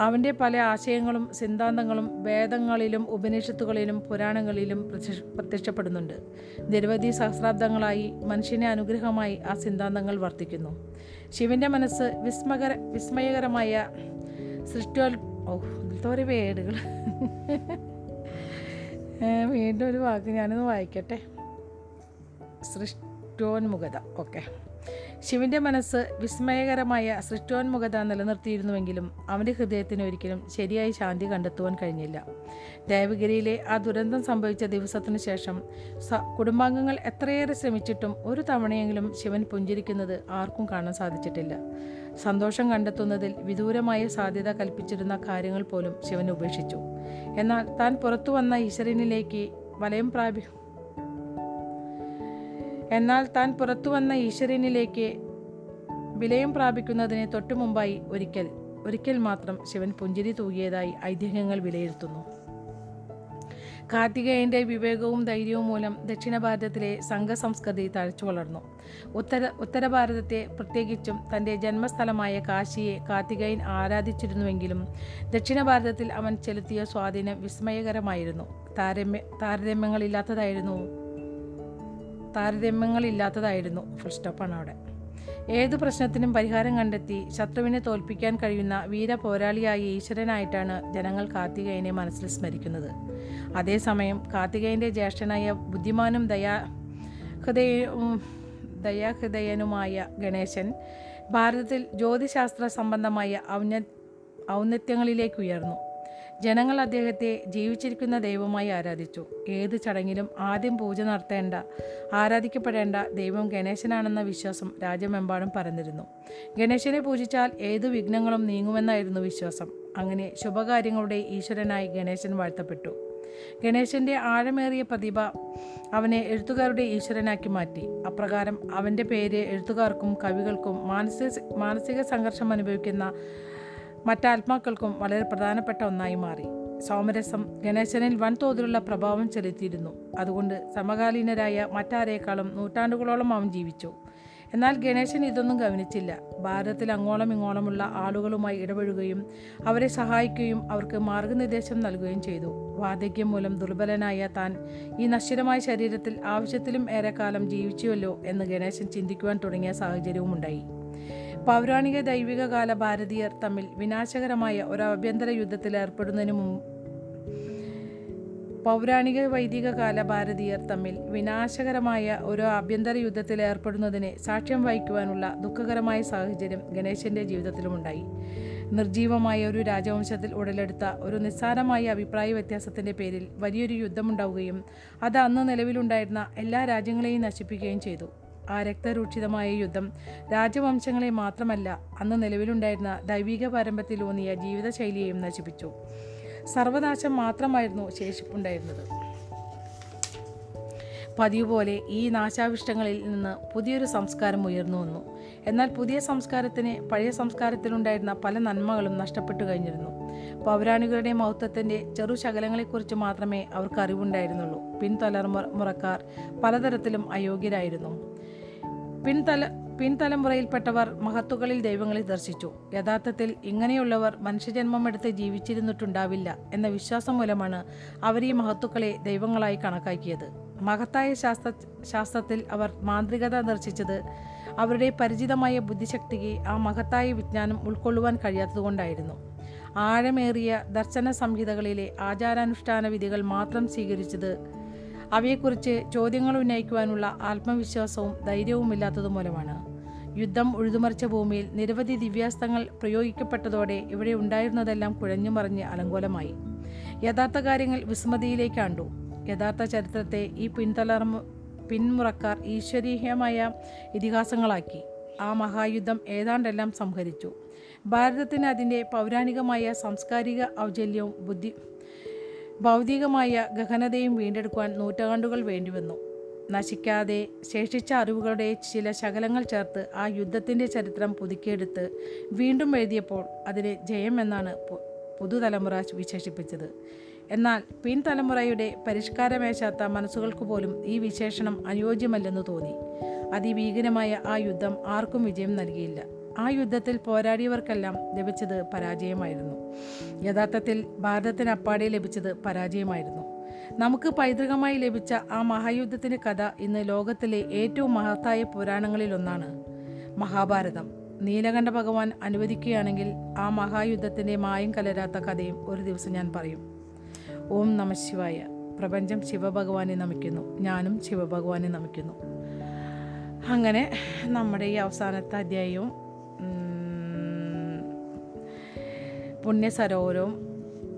അവന്റെ പല ആശയങ്ങളും സിദ്ധാന്തങ്ങളും വേദങ്ങളിലും ഉപനിഷത്തുകളിലും പുരാണങ്ങളിലും പ്രത്യക്ഷപ്പെടുന്നുണ്ട്. നിരവധി സഹസ്രാബ്ദങ്ങളായി മനുഷ്യനെ അനുഗ്രഹമായി ആ സിദ്ധാന്തങ്ങൾ വർത്തിക്കുന്നു. ശിവന്റെ മനസ്സ് വിസ്മകര വിസ്മയകരമായ സൃഷ്ടിയോൽ ഓ ഇതിലത്തെ വേടുകൾ. വീണ്ടും ഒരു വാക്ക് ഞാനൊന്ന് വായിക്കട്ടെ. സൃഷ്ടോന്മുഖത ഓക്കെ. ശിവന്റെ മനസ്സ് വിസ്മയകരമായ സൃഷ്ടോന്മുഖത നിലനിർത്തിയിരുന്നുവെങ്കിലും അവന്റെ ഹൃദയത്തിന് ഒരിക്കലും ശരിയായി ശാന്തി കണ്ടെത്തുവാൻ കഴിഞ്ഞില്ല. ദേവഗിരിയിലെ ആ ദുരന്തം സംഭവിച്ച ദിവസത്തിനു ശേഷം കുടുംബാംഗങ്ങൾ എത്രയേറെ ശ്രമിച്ചിട്ടും ഒരു തവണയെങ്കിലും ശിവൻ പുഞ്ചിരിക്കുന്നത് ആർക്കും കാണാൻ സാധിച്ചിട്ടില്ല. സന്തോഷം കണ്ടെത്തുന്നതിൽ വിദൂരമായ സാധ്യത കൽപ്പിച്ചിരുന്ന കാര്യങ്ങൾ പോലും ശിവൻ ഉപേക്ഷിച്ചു. എന്നാൽ താൻ പുറത്തു വന്ന ഈശ്വരനിലേക്ക് വലയം പ്രാപി എന്നാൽ താൻ പുറത്തുവന്ന ഈശ്വരനിലേക്ക് വിലയം പ്രാപിക്കുന്നതിന് തൊട്ടു മുമ്പായി ഒരിക്കൽ ഒരിക്കൽ മാത്രം ശിവൻ പുഞ്ചിരി തൂകിയതായി ഐതിഹ്യങ്ങൾ വിലയിരുത്തുന്നു. കാർത്തികേയന്റെ വിവേകവും ധൈര്യവും മൂലം ദക്ഷിണ ഭാരതത്തിലെ സംഘസംസ്കൃതി തഴച്ചു വളർന്നു. ഉത്തര ഉത്തര ഭാരതത്തെ പ്രത്യേകിച്ചും തന്റെ ജന്മസ്ഥലമായ കാശിയെ കാർത്തികേയൻ ആരാധിച്ചിരുന്നുവെങ്കിലും ദക്ഷിണ ഭാരതത്തിൽ അവൻ ചെലുത്തിയ സ്വാധീനം വിസ്മയകരമായിരുന്നു. താരമ്യ താരതമ്യങ്ങളില്ലാത്തതായിരുന്നു താരതമ്യങ്ങളില്ലാത്തതായിരുന്നു ഫുൾ സ്റ്റോപ്പാണ് അവിടെ. ഏത് പ്രശ്നത്തിനും പരിഹാരം കണ്ടെത്തി ശത്രുവിനെ തോൽപ്പിക്കാൻ കഴിയുന്ന വീര പോരാളിയായ ഈശ്വരനായിട്ടാണ് ജനങ്ങൾ കാർത്തികേയനെ മനസ്സിൽ സ്മരിക്കുന്നത്. അതേസമയം കാർത്തികേയന്റെ ജ്യേഷ്ഠനായ ബുദ്ധിമാനും ദയാ ഹൃദയവും ദയാഹൃദയനുമായ ഗണേശൻ ഭാരതത്തിൽ ജ്യോതിശാസ്ത്ര സംബന്ധമായ ഔന്ന ഔന്നത്യങ്ങളിലേക്ക് ഉയർന്നു. ജനങ്ങൾ അദ്ദേഹത്തെ ജീവിച്ചിരിക്കുന്ന ദൈവമായി ആരാധിച്ചു. ഏത് ചടങ്ങിലും ആദ്യം പൂജ നടത്തേണ്ട ആരാധിക്കപ്പെടേണ്ട ദൈവം ഗണേശനാണെന്ന വിശ്വാസം രാജ്യമെമ്പാടും പരന്നിരുന്നു. ഗണേശനെ പൂജിച്ചാൽ ഏതു വിഘ്നങ്ങളും നീങ്ങുമെന്നായിരുന്നു വിശ്വാസം. അങ്ങനെ ശുഭകാര്യങ്ങളുടെ ഈശ്വരനായി ഗണേശൻ വാഴ്ത്തപ്പെട്ടു. ഗണേശന്റെ ആഴമേറിയ പ്രതിഭ അവനെ എഴുത്തുകാരുടെ ഈശ്വരനാക്കി മാറ്റി. അപ്രകാരം അവന്റെ പേര് എഴുത്തുകാർക്കും കവികൾക്കും മാനസിക മാനസിക സംഘർഷം അനുഭവിക്കുന്ന മറ്റാത്മാക്കൾക്കും വളരെ പ്രധാനപ്പെട്ട ഒന്നായി മാറി. സോമരസം ഗണേശനിൽ വൻതോതിലുള്ള പ്രഭാവം ചെലുത്തിയിരുന്നു. അതുകൊണ്ട് സമകാലീനരായ മറ്റാരേക്കാളും നൂറ്റാണ്ടുകളോളം അവൻ ജീവിച്ചു. എന്നാൽ ഗണേശൻ ഇതൊന്നും ഗവനിച്ചില്ല. ഭാരതത്തിൽ അങ്ങോളം ഇങ്ങോളമുള്ള ആളുകളുമായി ഇടപഴകുകയും അവരെ സഹായിക്കുകയും അവർക്ക് മാർഗനിർദ്ദേശം നൽകുകയും ചെയ്തു. വാർദ്ധക്യം മൂലം ദുർബലനായ താൻ ഈ നശ്വരമായ ശരീരത്തിൽ ആവശ്യത്തിലും ഏറെക്കാലം ജീവിച്ചുവല്ലോ എന്ന് ഗണേശൻ ചിന്തിക്കുവാൻ തുടങ്ങിയ സാഹചര്യവും ഉണ്ടായി പൗരാണിക ദൈവിക കാല ഭാരതീയർ തമ്മിൽ വിനാശകരമായ ഒരു ആഭ്യന്തര യുദ്ധത്തിൽ ഏർപ്പെടുന്നതിന് മുമ്പ് പൗരാണിക വൈദിക കാല ഭാരതീയർ തമ്മിൽ വിനാശകരമായ ഒരു ആഭ്യന്തര യുദ്ധത്തിൽ ഏർപ്പെടുന്നതിന് സാക്ഷ്യം വഹിക്കുവാനുള്ള ദുഃഖകരമായ സാഹചര്യം ഗണേശന്റെ ജീവിതത്തിലുമുണ്ടായി. നിർജീവമായ ഒരു രാജവംശത്തിൽ ഉടലെടുത്ത ഒരു നിസ്സാരമായ അഭിപ്രായ വ്യത്യാസത്തിന്റെ പേരിൽ വലിയൊരു യുദ്ധമുണ്ടാവുകയും അത് അന്ന് നിലവിലുണ്ടായിരുന്ന എല്ലാ രാജ്യങ്ങളെയും നശിപ്പിക്കുകയും ചെയ്തു. ആ രക്തരൂക്ഷിതമായ യുദ്ധം. രാജവംശങ്ങളെ മാത്രമല്ല അന്ന് നിലവിലുണ്ടായിരുന്ന ദൈവിക പാരമ്പര്യത്തിലൂന്നിയ ജീവിതശൈലിയെയും നശിപ്പിച്ചു. സർവനാശം മാത്രമായിരുന്നു ശേഷിപ്പുണ്ടായിരുന്നത്. പതിവ് പോലെ ഈ നാശാവിഷ്ടങ്ങളിൽ നിന്ന് പുതിയൊരു സംസ്കാരം ഉയർന്നു വന്നു. എന്നാൽ പുതിയ സംസ്കാരത്തിന് പഴയ സംസ്കാരത്തിലുണ്ടായിരുന്ന പല നന്മകളും നഷ്ടപ്പെട്ടു കഴിഞ്ഞിരുന്നു. പൗരാണികരുടെ മൗത്വത്തിന്റെ ചെറു ശകലങ്ങളെക്കുറിച്ച് മാത്രമേ അവർക്ക് അറിവുണ്ടായിരുന്നുള്ളൂ. പിൻതലമുറക്കാർ പലതരത്തിലും അയോഗ്യരായിരുന്നു. പിൻതല പിൻതലമുറയിൽപ്പെട്ടവർ മഹത്തുകളിൽ ദൈവങ്ങളെ ദർശിച്ചു. യഥാർത്ഥത്തിൽ ഇങ്ങനെയുള്ളവർ മനുഷ്യജന്മം എടുത്ത് ജീവിച്ചിരുന്നിട്ടുണ്ടാവില്ല എന്ന വിശ്വാസം മൂലമാണ് അവർ ഈ മഹത്തുക്കളെ ദൈവങ്ങളായി കണക്കാക്കിയത്. മഹത്തായ ശാസ്ത്ര ശാസ്ത്രത്തിൽ അവർ മാന്ത്രികത ദർശിച്ചത് അവരുടെ പരിചിതമായ ബുദ്ധിശക്തിക്ക് ആ മഹത്തായ വിജ്ഞാനം ഉൾക്കൊള്ളുവാൻ കഴിയാത്തതുകൊണ്ടായിരുന്നു. ആഴമേറിയ ദർശന സംഹിതകളിലെ ആചാരാനുഷ്ഠാന വിധികൾ മാത്രം സ്വീകരിച്ചത് അവയെക്കുറിച്ച് ചോദ്യങ്ങൾ ഉന്നയിക്കുവാനുള്ള ആത്മവിശ്വാസവും ധൈര്യവും ഇല്ലാത്തതുമൂലമാണ് യുദ്ധം ഉഴുതുമറിച്ച ഭൂമിയിൽ നിരവധി ദിവ്യാസ്ത്രങ്ങൾ പ്രയോഗിക്കപ്പെട്ടതോടെ ഇവിടെ ഉണ്ടായിരുന്നതെല്ലാം കുഴഞ്ഞുമറിഞ്ഞ് അലങ്കോലമായി. യഥാർത്ഥ കാര്യങ്ങൾ വിസ്മൃതിയിലേക്കാണ്ടു യഥാർത്ഥ ചരിത്രത്തെ ഈ പിൻതലമു പിന്മുറക്കാർ ഈശ്വരീയമായ ഇതിഹാസങ്ങളാക്കി. ആ മഹായുദ്ധം ഏതാണ്ടെല്ലാം സംഹരിച്ചു. ഭാരതത്തിന് അതിന്റെ പൗരാണികമായ സാംസ്കാരിക ഔജല്യവും ബുദ്ധി ഭൗതികമായ ഗഹനതയും വീണ്ടെടുക്കുവാൻ നൂറ്റാണ്ടുകൾ വേണ്ടിവന്നു. നശിക്കാതെ ശേഷിച്ച അറിവുകളുടെ ചില ശകലങ്ങൾ ചേർത്ത് ആ യുദ്ധത്തിന്റെ ചരിത്രം പുതുക്കിയെടുത്ത് വീണ്ടും എഴുതിയപ്പോൾ അതിനെ ജയം എന്നാണ് പുതുതലമുറ വിശേഷിപ്പിച്ചത്. എന്നാൽ പിൻതലമുറയുടെ പരിഷ്കാരമേശാത്ത മനസ്സുകൾക്ക് പോലും ഈ വിശേഷണം അനുയോജ്യമല്ലെന്ന് തോന്നി. അതിഭീകരമായ ആ യുദ്ധം ആർക്കും വിജയം നൽകിയില്ല. ആ യുദ്ധത്തിൽ പോരാടിയവർക്കെല്ലാം ലഭിച്ചത് പരാജയമായിരുന്നു. യഥാർത്ഥത്തിൽ ഭാരതത്തിന് അപ്പാടെ ലഭിച്ചത് പരാജയമായിരുന്നു. നമുക്ക് പൈതൃകമായി ലഭിച്ച ആ മഹായുദ്ധത്തിന്റെ കഥ ഇന്ന് ലോകത്തിലെ ഏറ്റവും മഹത്തായ പുരാണങ്ങളിലൊന്നാണ് മഹാഭാരതം. നീലകണ്ഠ ഭഗവാൻ അനുവദിക്കുകയാണെങ്കിൽ ആ മഹായുദ്ധത്തിന്റെ മായം കലരാത്ത കഥയും ഒരു ദിവസം ഞാൻ പറയും. ഓം നമ ശിവായ. പ്രപഞ്ചം ശിവഭഗവാനെ നമിക്കുന്നു. ഞാനും ശിവഭഗവാനെ നമിക്കുന്നു. അങ്ങനെ നമ്മുടെ ഈ അവസാനത്തെ അധ്യായവും പുണ്യസരോവരവും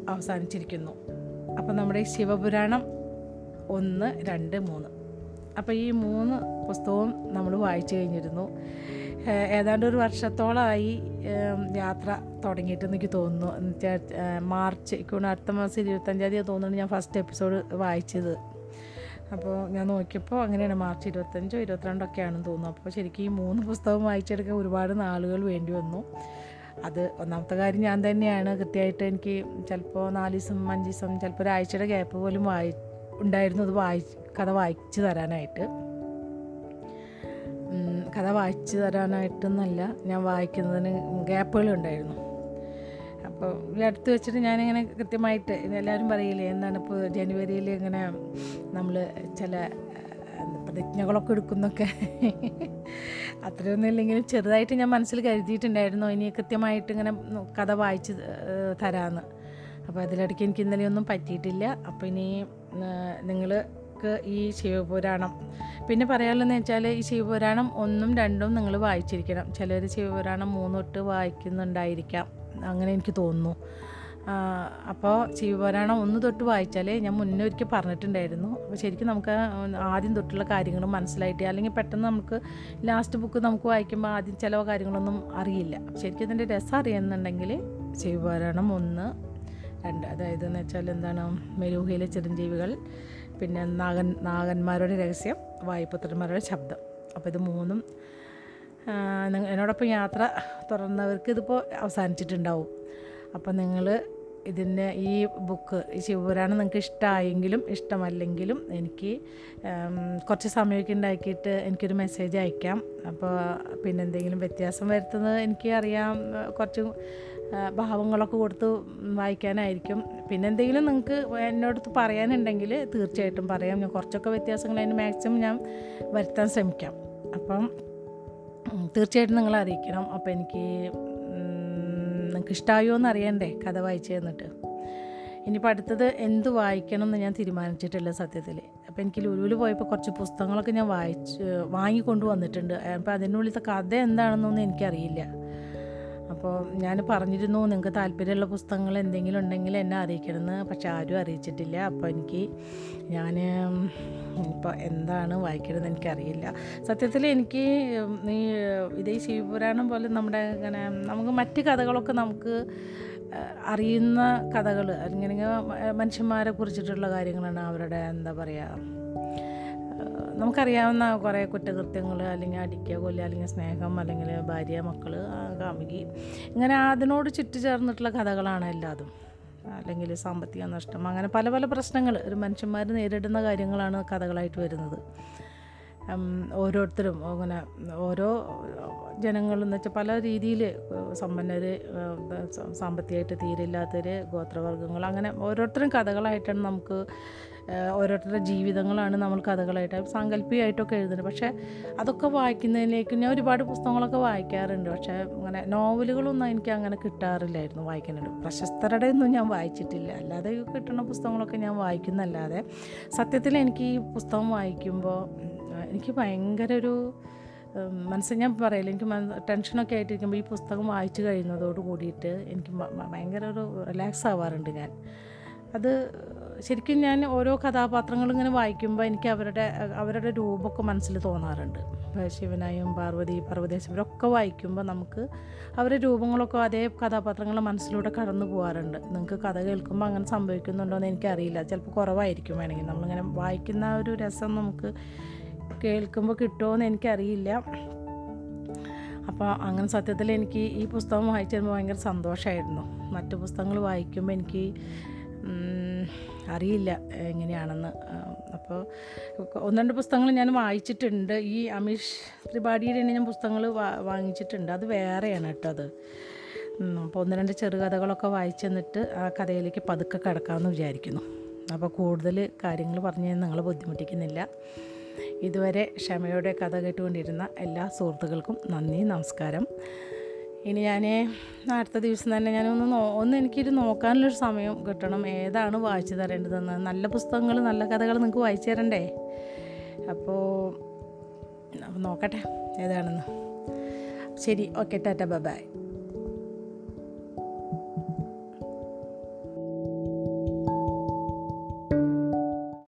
അവസാനിച്ചിരിക്കുന്നു. അപ്പോൾ നമ്മുടെ ശിവപുരാണം ഒന്ന് രണ്ട് മൂന്ന്. അപ്പോൾ ഈ മൂന്ന് പുസ്തകവും നമ്മൾ വായിച്ചു കഴിഞ്ഞിരുന്നു. ഏതാണ്ട് ഒരു വർഷത്തോളമായി യാത്ര തുടങ്ങിയിട്ട് എനിക്ക് തോന്നുന്നു. മാർച്ച് ഇക്കൊണ്ട് അടുത്ത മാസം ഇരുപത്തഞ്ചാം തീയതി തോന്നുന്നു ഞാൻ ഫസ്റ്റ് എപ്പിസോഡ് വായിച്ചത്. അപ്പോൾ ഞാൻ നോക്കിയപ്പോൾ അങ്ങനെയാണ് മാർച്ച് ഇരുപത്തഞ്ചോ ഇരുപത്തിരണ്ടോ ഒക്കെയാണെന്ന് തോന്നുന്നു. അപ്പോൾ ശരിക്കും ഈ മൂന്ന് പുസ്തകം വായിച്ചെടുക്കാൻ ഒരുപാട് നാളുകൾ വേണ്ടി വന്നു. അത് ഒന്നാമത്തെ കാര്യം ഞാൻ തന്നെയാണ്. കൃത്യമായിട്ട് എനിക്ക് ചിലപ്പോൾ നാല് ദിവസം അഞ്ച് ദിവസം ചിലപ്പോൾ ഒരാഴ്ചയുടെ ഗ്യാപ്പ് പോലും വായി ഉണ്ടായിരുന്നു. അത് വായി കഥ വായിച്ചു തരാനായിട്ട്. കഥ വായിച്ചു തരാനായിട്ടെന്നല്ല ഞാൻ വായിക്കുന്നതിന് ഗ്യാപ്പുകളുണ്ടായിരുന്നു അപ്പോൾ അടുത്ത് വെച്ചിട്ട് ഞാനിങ്ങനെ കൃത്യമായിട്ട് എല്ലാവരും പറയില്ലേ എന്താണ് ഇപ്പോൾ ജനുവരിയിൽ ഇങ്ങനെ നമ്മൾ ചില പ്രതിജ്ഞകളൊക്കെ എടുക്കുന്നൊക്കെ. അത്രയൊന്നും ഇല്ലെങ്കിലും ചെറുതായിട്ട് ഞാൻ മനസ്സിൽ കരുതിയിട്ടുണ്ടായിരുന്നു ഇനി കൃത്യമായിട്ട് ഇങ്ങനെ കഥ വായിച്ച് തരാമെന്ന് അപ്പോൾ അതിലിടയ്ക്ക് എനിക്ക് ഇന്നലെയൊന്നും പറ്റിയിട്ടില്ല. അപ്പോൾ ഇനി നിങ്ങൾക്ക് ഈ ശിവപുരാണം പിന്നെ പറയാനുള്ളതെന്ന് വെച്ചാൽ ഈ ശിവപുരാണം ഒന്നും രണ്ടും നിങ്ങൾ വായിച്ചിരിക്കണം. ചിലർ ശിവപുരാണം മൂന്നോട്ട് വായിക്കുന്നുണ്ടായിരിക്കാം. അങ്ങനെ എനിക്ക് തോന്നുന്നു. അപ്പോൾ ശിവപുരാണം ഒന്ന് തൊട്ട് വായിച്ചാലേ ഞാൻ മുന്നേ ഒരിക്കൽ പറഞ്ഞിട്ടുണ്ടായിരുന്നു. അപ്പോൾ ശരിക്കും നമുക്ക് ആദ്യം തൊട്ടുള്ള കാര്യങ്ങൾ മനസ്സിലായിട്ട് അല്ലെങ്കിൽ പെട്ടെന്ന് നമുക്ക് ലാസ്റ്റ് ബുക്ക് നമുക്ക് വായിക്കുമ്പോൾ ആദ്യം ചില കാര്യങ്ങളൊന്നും അറിയില്ല. ശരിക്കും ഇതിന്റെ രസം അറിയുന്നുണ്ടെങ്കിൽ ശിവപുരാണം ഒന്ന് രണ്ട്. അതായത് എന്ന് വെച്ചാൽ എന്താണ്? മെരൂഹയിലെ ചിരഞ്ജീവികൾ പിന്നെ നാഗൻ നാഗന്മാരുടെ രഹസ്യം വായുപുത്രന്മാരുടെ ശബ്ദം. അപ്പോൾ ഇത് മൂന്നും എന്നോടൊപ്പം യാത്ര തുറന്നവർക്ക് ഇതിപ്പോൾ അവസാനിച്ചിട്ടുണ്ടാവും. അപ്പോൾ നിങ്ങൾ ഇതിന്റെ ഈ ബുക്ക് ഈ ശിവപുരാണം നിങ്ങൾക്ക് ഇഷ്ടമായെങ്കിലും ഇഷ്ടമല്ലെങ്കിലും എനിക്ക് കുറച്ച് സമയമൊക്കെ ഉണ്ടാക്കിയിട്ട് എനിക്കൊരു മെസ്സേജ് അയക്കാം. അപ്പോൾ പിന്നെ എന്തെങ്കിലും വ്യത്യാസം വരുത്തുന്നത് എനിക്ക് അറിയാം. കുറച്ച് ഭാവങ്ങളൊക്കെ കൊടുത്ത് വായിക്കാനായിരിക്കും. പിന്നെ എന്തെങ്കിലും നിങ്ങൾക്ക് എന്നോടത്ത് പറയാനുണ്ടെങ്കിൽ തീർച്ചയായിട്ടും പറയാം. ഞാൻ കുറച്ചൊക്കെ വ്യത്യാസങ്ങൾ അതിന് മാക്സിമം ഞാൻ വരുത്താൻ ശ്രമിക്കാം. അപ്പം തീർച്ചയായിട്ടും നിങ്ങൾ അറിയിക്കണം. അപ്പോൾ എനിക്ക് നിങ്ങൾക്ക് ഇഷ്ടമായോ എന്ന് അറിയണ്ടേ കഥ വായിച്ചു തന്നിട്ട്. ഇനിയിപ്പോൾ അടുത്തത് എന്ത് വായിക്കണം എന്ന് ഞാൻ തീരുമാനിച്ചിട്ടില്ല സത്യത്തിൽ അപ്പോൾ എനിക്ക് ലുലുവിൽ പോയപ്പോൾ കുറച്ച് പുസ്തകങ്ങളൊക്കെ ഞാൻ വായിച്ച് വാങ്ങിക്കൊണ്ട് വന്നിട്ടുണ്ട്. അപ്പോൾ അതിനുള്ളിലത്തെ കഥ എന്താണെന്നൊന്നും എനിക്കറിയില്ല. അപ്പോൾ ഞാൻ പറഞ്ഞിരുന്നു നിങ്ങൾക്ക് താല്പര്യമുള്ള പുസ്തകങ്ങൾ എന്തെങ്കിലും ഉണ്ടെങ്കിൽ എന്നെ അറിയിക്കണമെന്ന്. പക്ഷെ ആരും അറിയിച്ചിട്ടില്ല. അപ്പോൾ എനിക്ക് ഞാൻ ഇപ്പോൾ എന്താണ് വായിക്കണമെന്ന് എനിക്കറിയില്ല. സത്യത്തിൽ എനിക്ക് ഈ ഇതേ ശിവപുരാണം പോലെ നമ്മുടെ ഇങ്ങനെ നമുക്ക് മറ്റ് കഥകളൊക്കെ നമുക്ക് അറിയുന്ന കഥകൾ അല്ലെങ്കിൽ മനുഷ്യന്മാരെ കുറിച്ചിട്ടുള്ള കാര്യങ്ങളാണ് അവരുടെ എന്താ പറയുക നമുക്കറിയാവുന്ന കുറേ കുറ്റകൃത്യങ്ങൾ അല്ലെങ്കിൽ അടിക്കുക കൊല്ലുക അല്ലെങ്കിൽ സ്നേഹം അല്ലെങ്കിൽ ഭാര്യ മക്കൾ കാമുകി ഇങ്ങനെ അതിനോട് ചുറ്റുചേർന്നിട്ടുള്ള കഥകളാണ് എല്ലാതും. അല്ലെങ്കിൽ സാമ്പത്തിക നഷ്ടം അങ്ങനെ പല പല പ്രശ്നങ്ങൾ ഒരു മനുഷ്യന്മാർ നേരിടുന്ന കാര്യങ്ങളാണ് കഥകളായിട്ട് വരുന്നത്. ഓരോരുത്തരും അങ്ങനെ ഓരോ ജനങ്ങളെന്ന് വെച്ചാൽ പല രീതിയിൽ സമ്പന്നർ സാമ്പത്തികമായിട്ട് തീരില്ലാത്തവർ ഗോത്രവർഗങ്ങൾ അങ്ങനെ ഓരോരുത്തരും കഥകളായിട്ടാണ് നമുക്ക് ഓരോരുത്തരുടെ ജീവിതങ്ങളാണ് നമ്മൾ കഥകളായിട്ട് സാങ്കല്പികമായിട്ടൊക്കെ എഴുതുന്നത്. പക്ഷേ അതൊക്കെ വായിക്കുന്നതിലേക്ക് ഞാൻ ഒരുപാട് പുസ്തകങ്ങളൊക്കെ വായിക്കാറുണ്ട്. പക്ഷേ അങ്ങനെ നോവലുകളൊന്നും എനിക്ക് അങ്ങനെ കിട്ടാറില്ലായിരുന്നു വായിക്കാനായിട്ട്. പ്രശസ്തരുടെ ഒന്നും ഞാൻ വായിച്ചിട്ടില്ല. അല്ലാതെ കിട്ടുന്ന പുസ്തകങ്ങളൊക്കെ ഞാൻ വായിക്കുന്നല്ലാതെ സത്യത്തിൽ എനിക്ക് ഈ പുസ്തകം വായിക്കുമ്പോൾ എനിക്ക് ഭയങ്കര ഒരു മനസ്സിൽ ഞാൻ പറയില്ല. എനിക്ക് ടെൻഷനൊക്കെ ആയിട്ടിരിക്കുമ്പോൾ ഈ പുസ്തകം വായിച്ചു കഴിയുന്നതോട് കൂടിയിട്ട് എനിക്ക് ഭയങ്കര ഒരു റിലാക്സ് ആവാറുണ്ട് ഞാൻ. അത് ശരിക്കും ഞാൻ ഓരോ കഥാപാത്രങ്ങളും ഇങ്ങനെ വായിക്കുമ്പോൾ എനിക്ക് അവരുടെ അവരുടെ രൂപമൊക്കെ മനസ്സിൽ തോന്നാറുണ്ട്. ശിവനായും പാർവതി പർവതേശ്വരൊക്കെ വായിക്കുമ്പോൾ നമുക്ക് അവരുടെ രൂപങ്ങളൊക്കെ അതേ കഥാപാത്രങ്ങൾ മനസ്സിലൂടെ കടന്നു പോകാറുണ്ട് നിങ്ങൾക്ക് കഥ കേൾക്കുമ്പോൾ അങ്ങനെ സംഭവിക്കുന്നുണ്ടോ എന്ന് എനിക്കറിയില്ല. ചിലപ്പോൾ കുറവായിരിക്കും വേണമെങ്കിൽ. നമ്മളിങ്ങനെ വായിക്കുന്ന ഒരു രസം നമുക്ക് കേൾക്കുമ്പോൾ കിട്ടുമോ എന്ന് എനിക്കറിയില്ല. അപ്പോൾ അങ്ങനെ സത്യത്തിൽ എനിക്ക് ഈ പുസ്തകം വായിച്ചു തരുമ്പോൾ ഭയങ്കര സന്തോഷമായിരുന്നു മറ്റു പുസ്തകങ്ങൾ വായിക്കുമ്പോൾ എനിക്ക് അറിയില്ല എങ്ങനെയാണെന്ന്. അപ്പോൾ ഒന്ന് രണ്ട് പുസ്തകങ്ങൾ ഞാൻ വായിച്ചിട്ടുണ്ട്. ഈ അമീഷ് ത്രിപാഠിയുടെ തന്നെ ഞാൻ പുസ്തകങ്ങൾ വാങ്ങിച്ചിട്ടുണ്ട്. അത് വേറെയാണ് കേട്ടോ അത്. അപ്പോൾ ഒന്ന് രണ്ട് ചെറുകഥകളൊക്കെ വായിച്ചു തന്നിട്ട് ആ കഥയിലേക്ക് പതുക്കെ കിടക്കാമെന്ന് വിചാരിക്കുന്നു. അപ്പോൾ കൂടുതൽ കാര്യങ്ങൾ പറഞ്ഞു നിങ്ങൾ ബുദ്ധിമുട്ടിക്കുന്നില്ല. ഇതുവരെ ക്ഷമയോടെ കഥ കേട്ടുകൊണ്ടിരുന്ന എല്ലാ സുഹൃത്തുക്കൾക്കും നന്ദി നമസ്കാരം. ഇനി ഞാൻ അടുത്ത ദിവസം തന്നെ ഞാനൊന്ന് നോ ഒന്ന് എനിക്കൊരു നോക്കാനുള്ളൊരു സമയം കിട്ടണം. ഏതാണ് വായിച്ചു തരേണ്ടതെന്ന്? നല്ല പുസ്തകങ്ങൾ നല്ല കഥകൾ നിങ്ങൾക്ക് വായിച്ചു തരണ്ടേ? അപ്പോൾ നോക്കട്ടെ ഏതാണെന്ന്. ശരി ഓക്കെ ടാറ്റ ബൈ.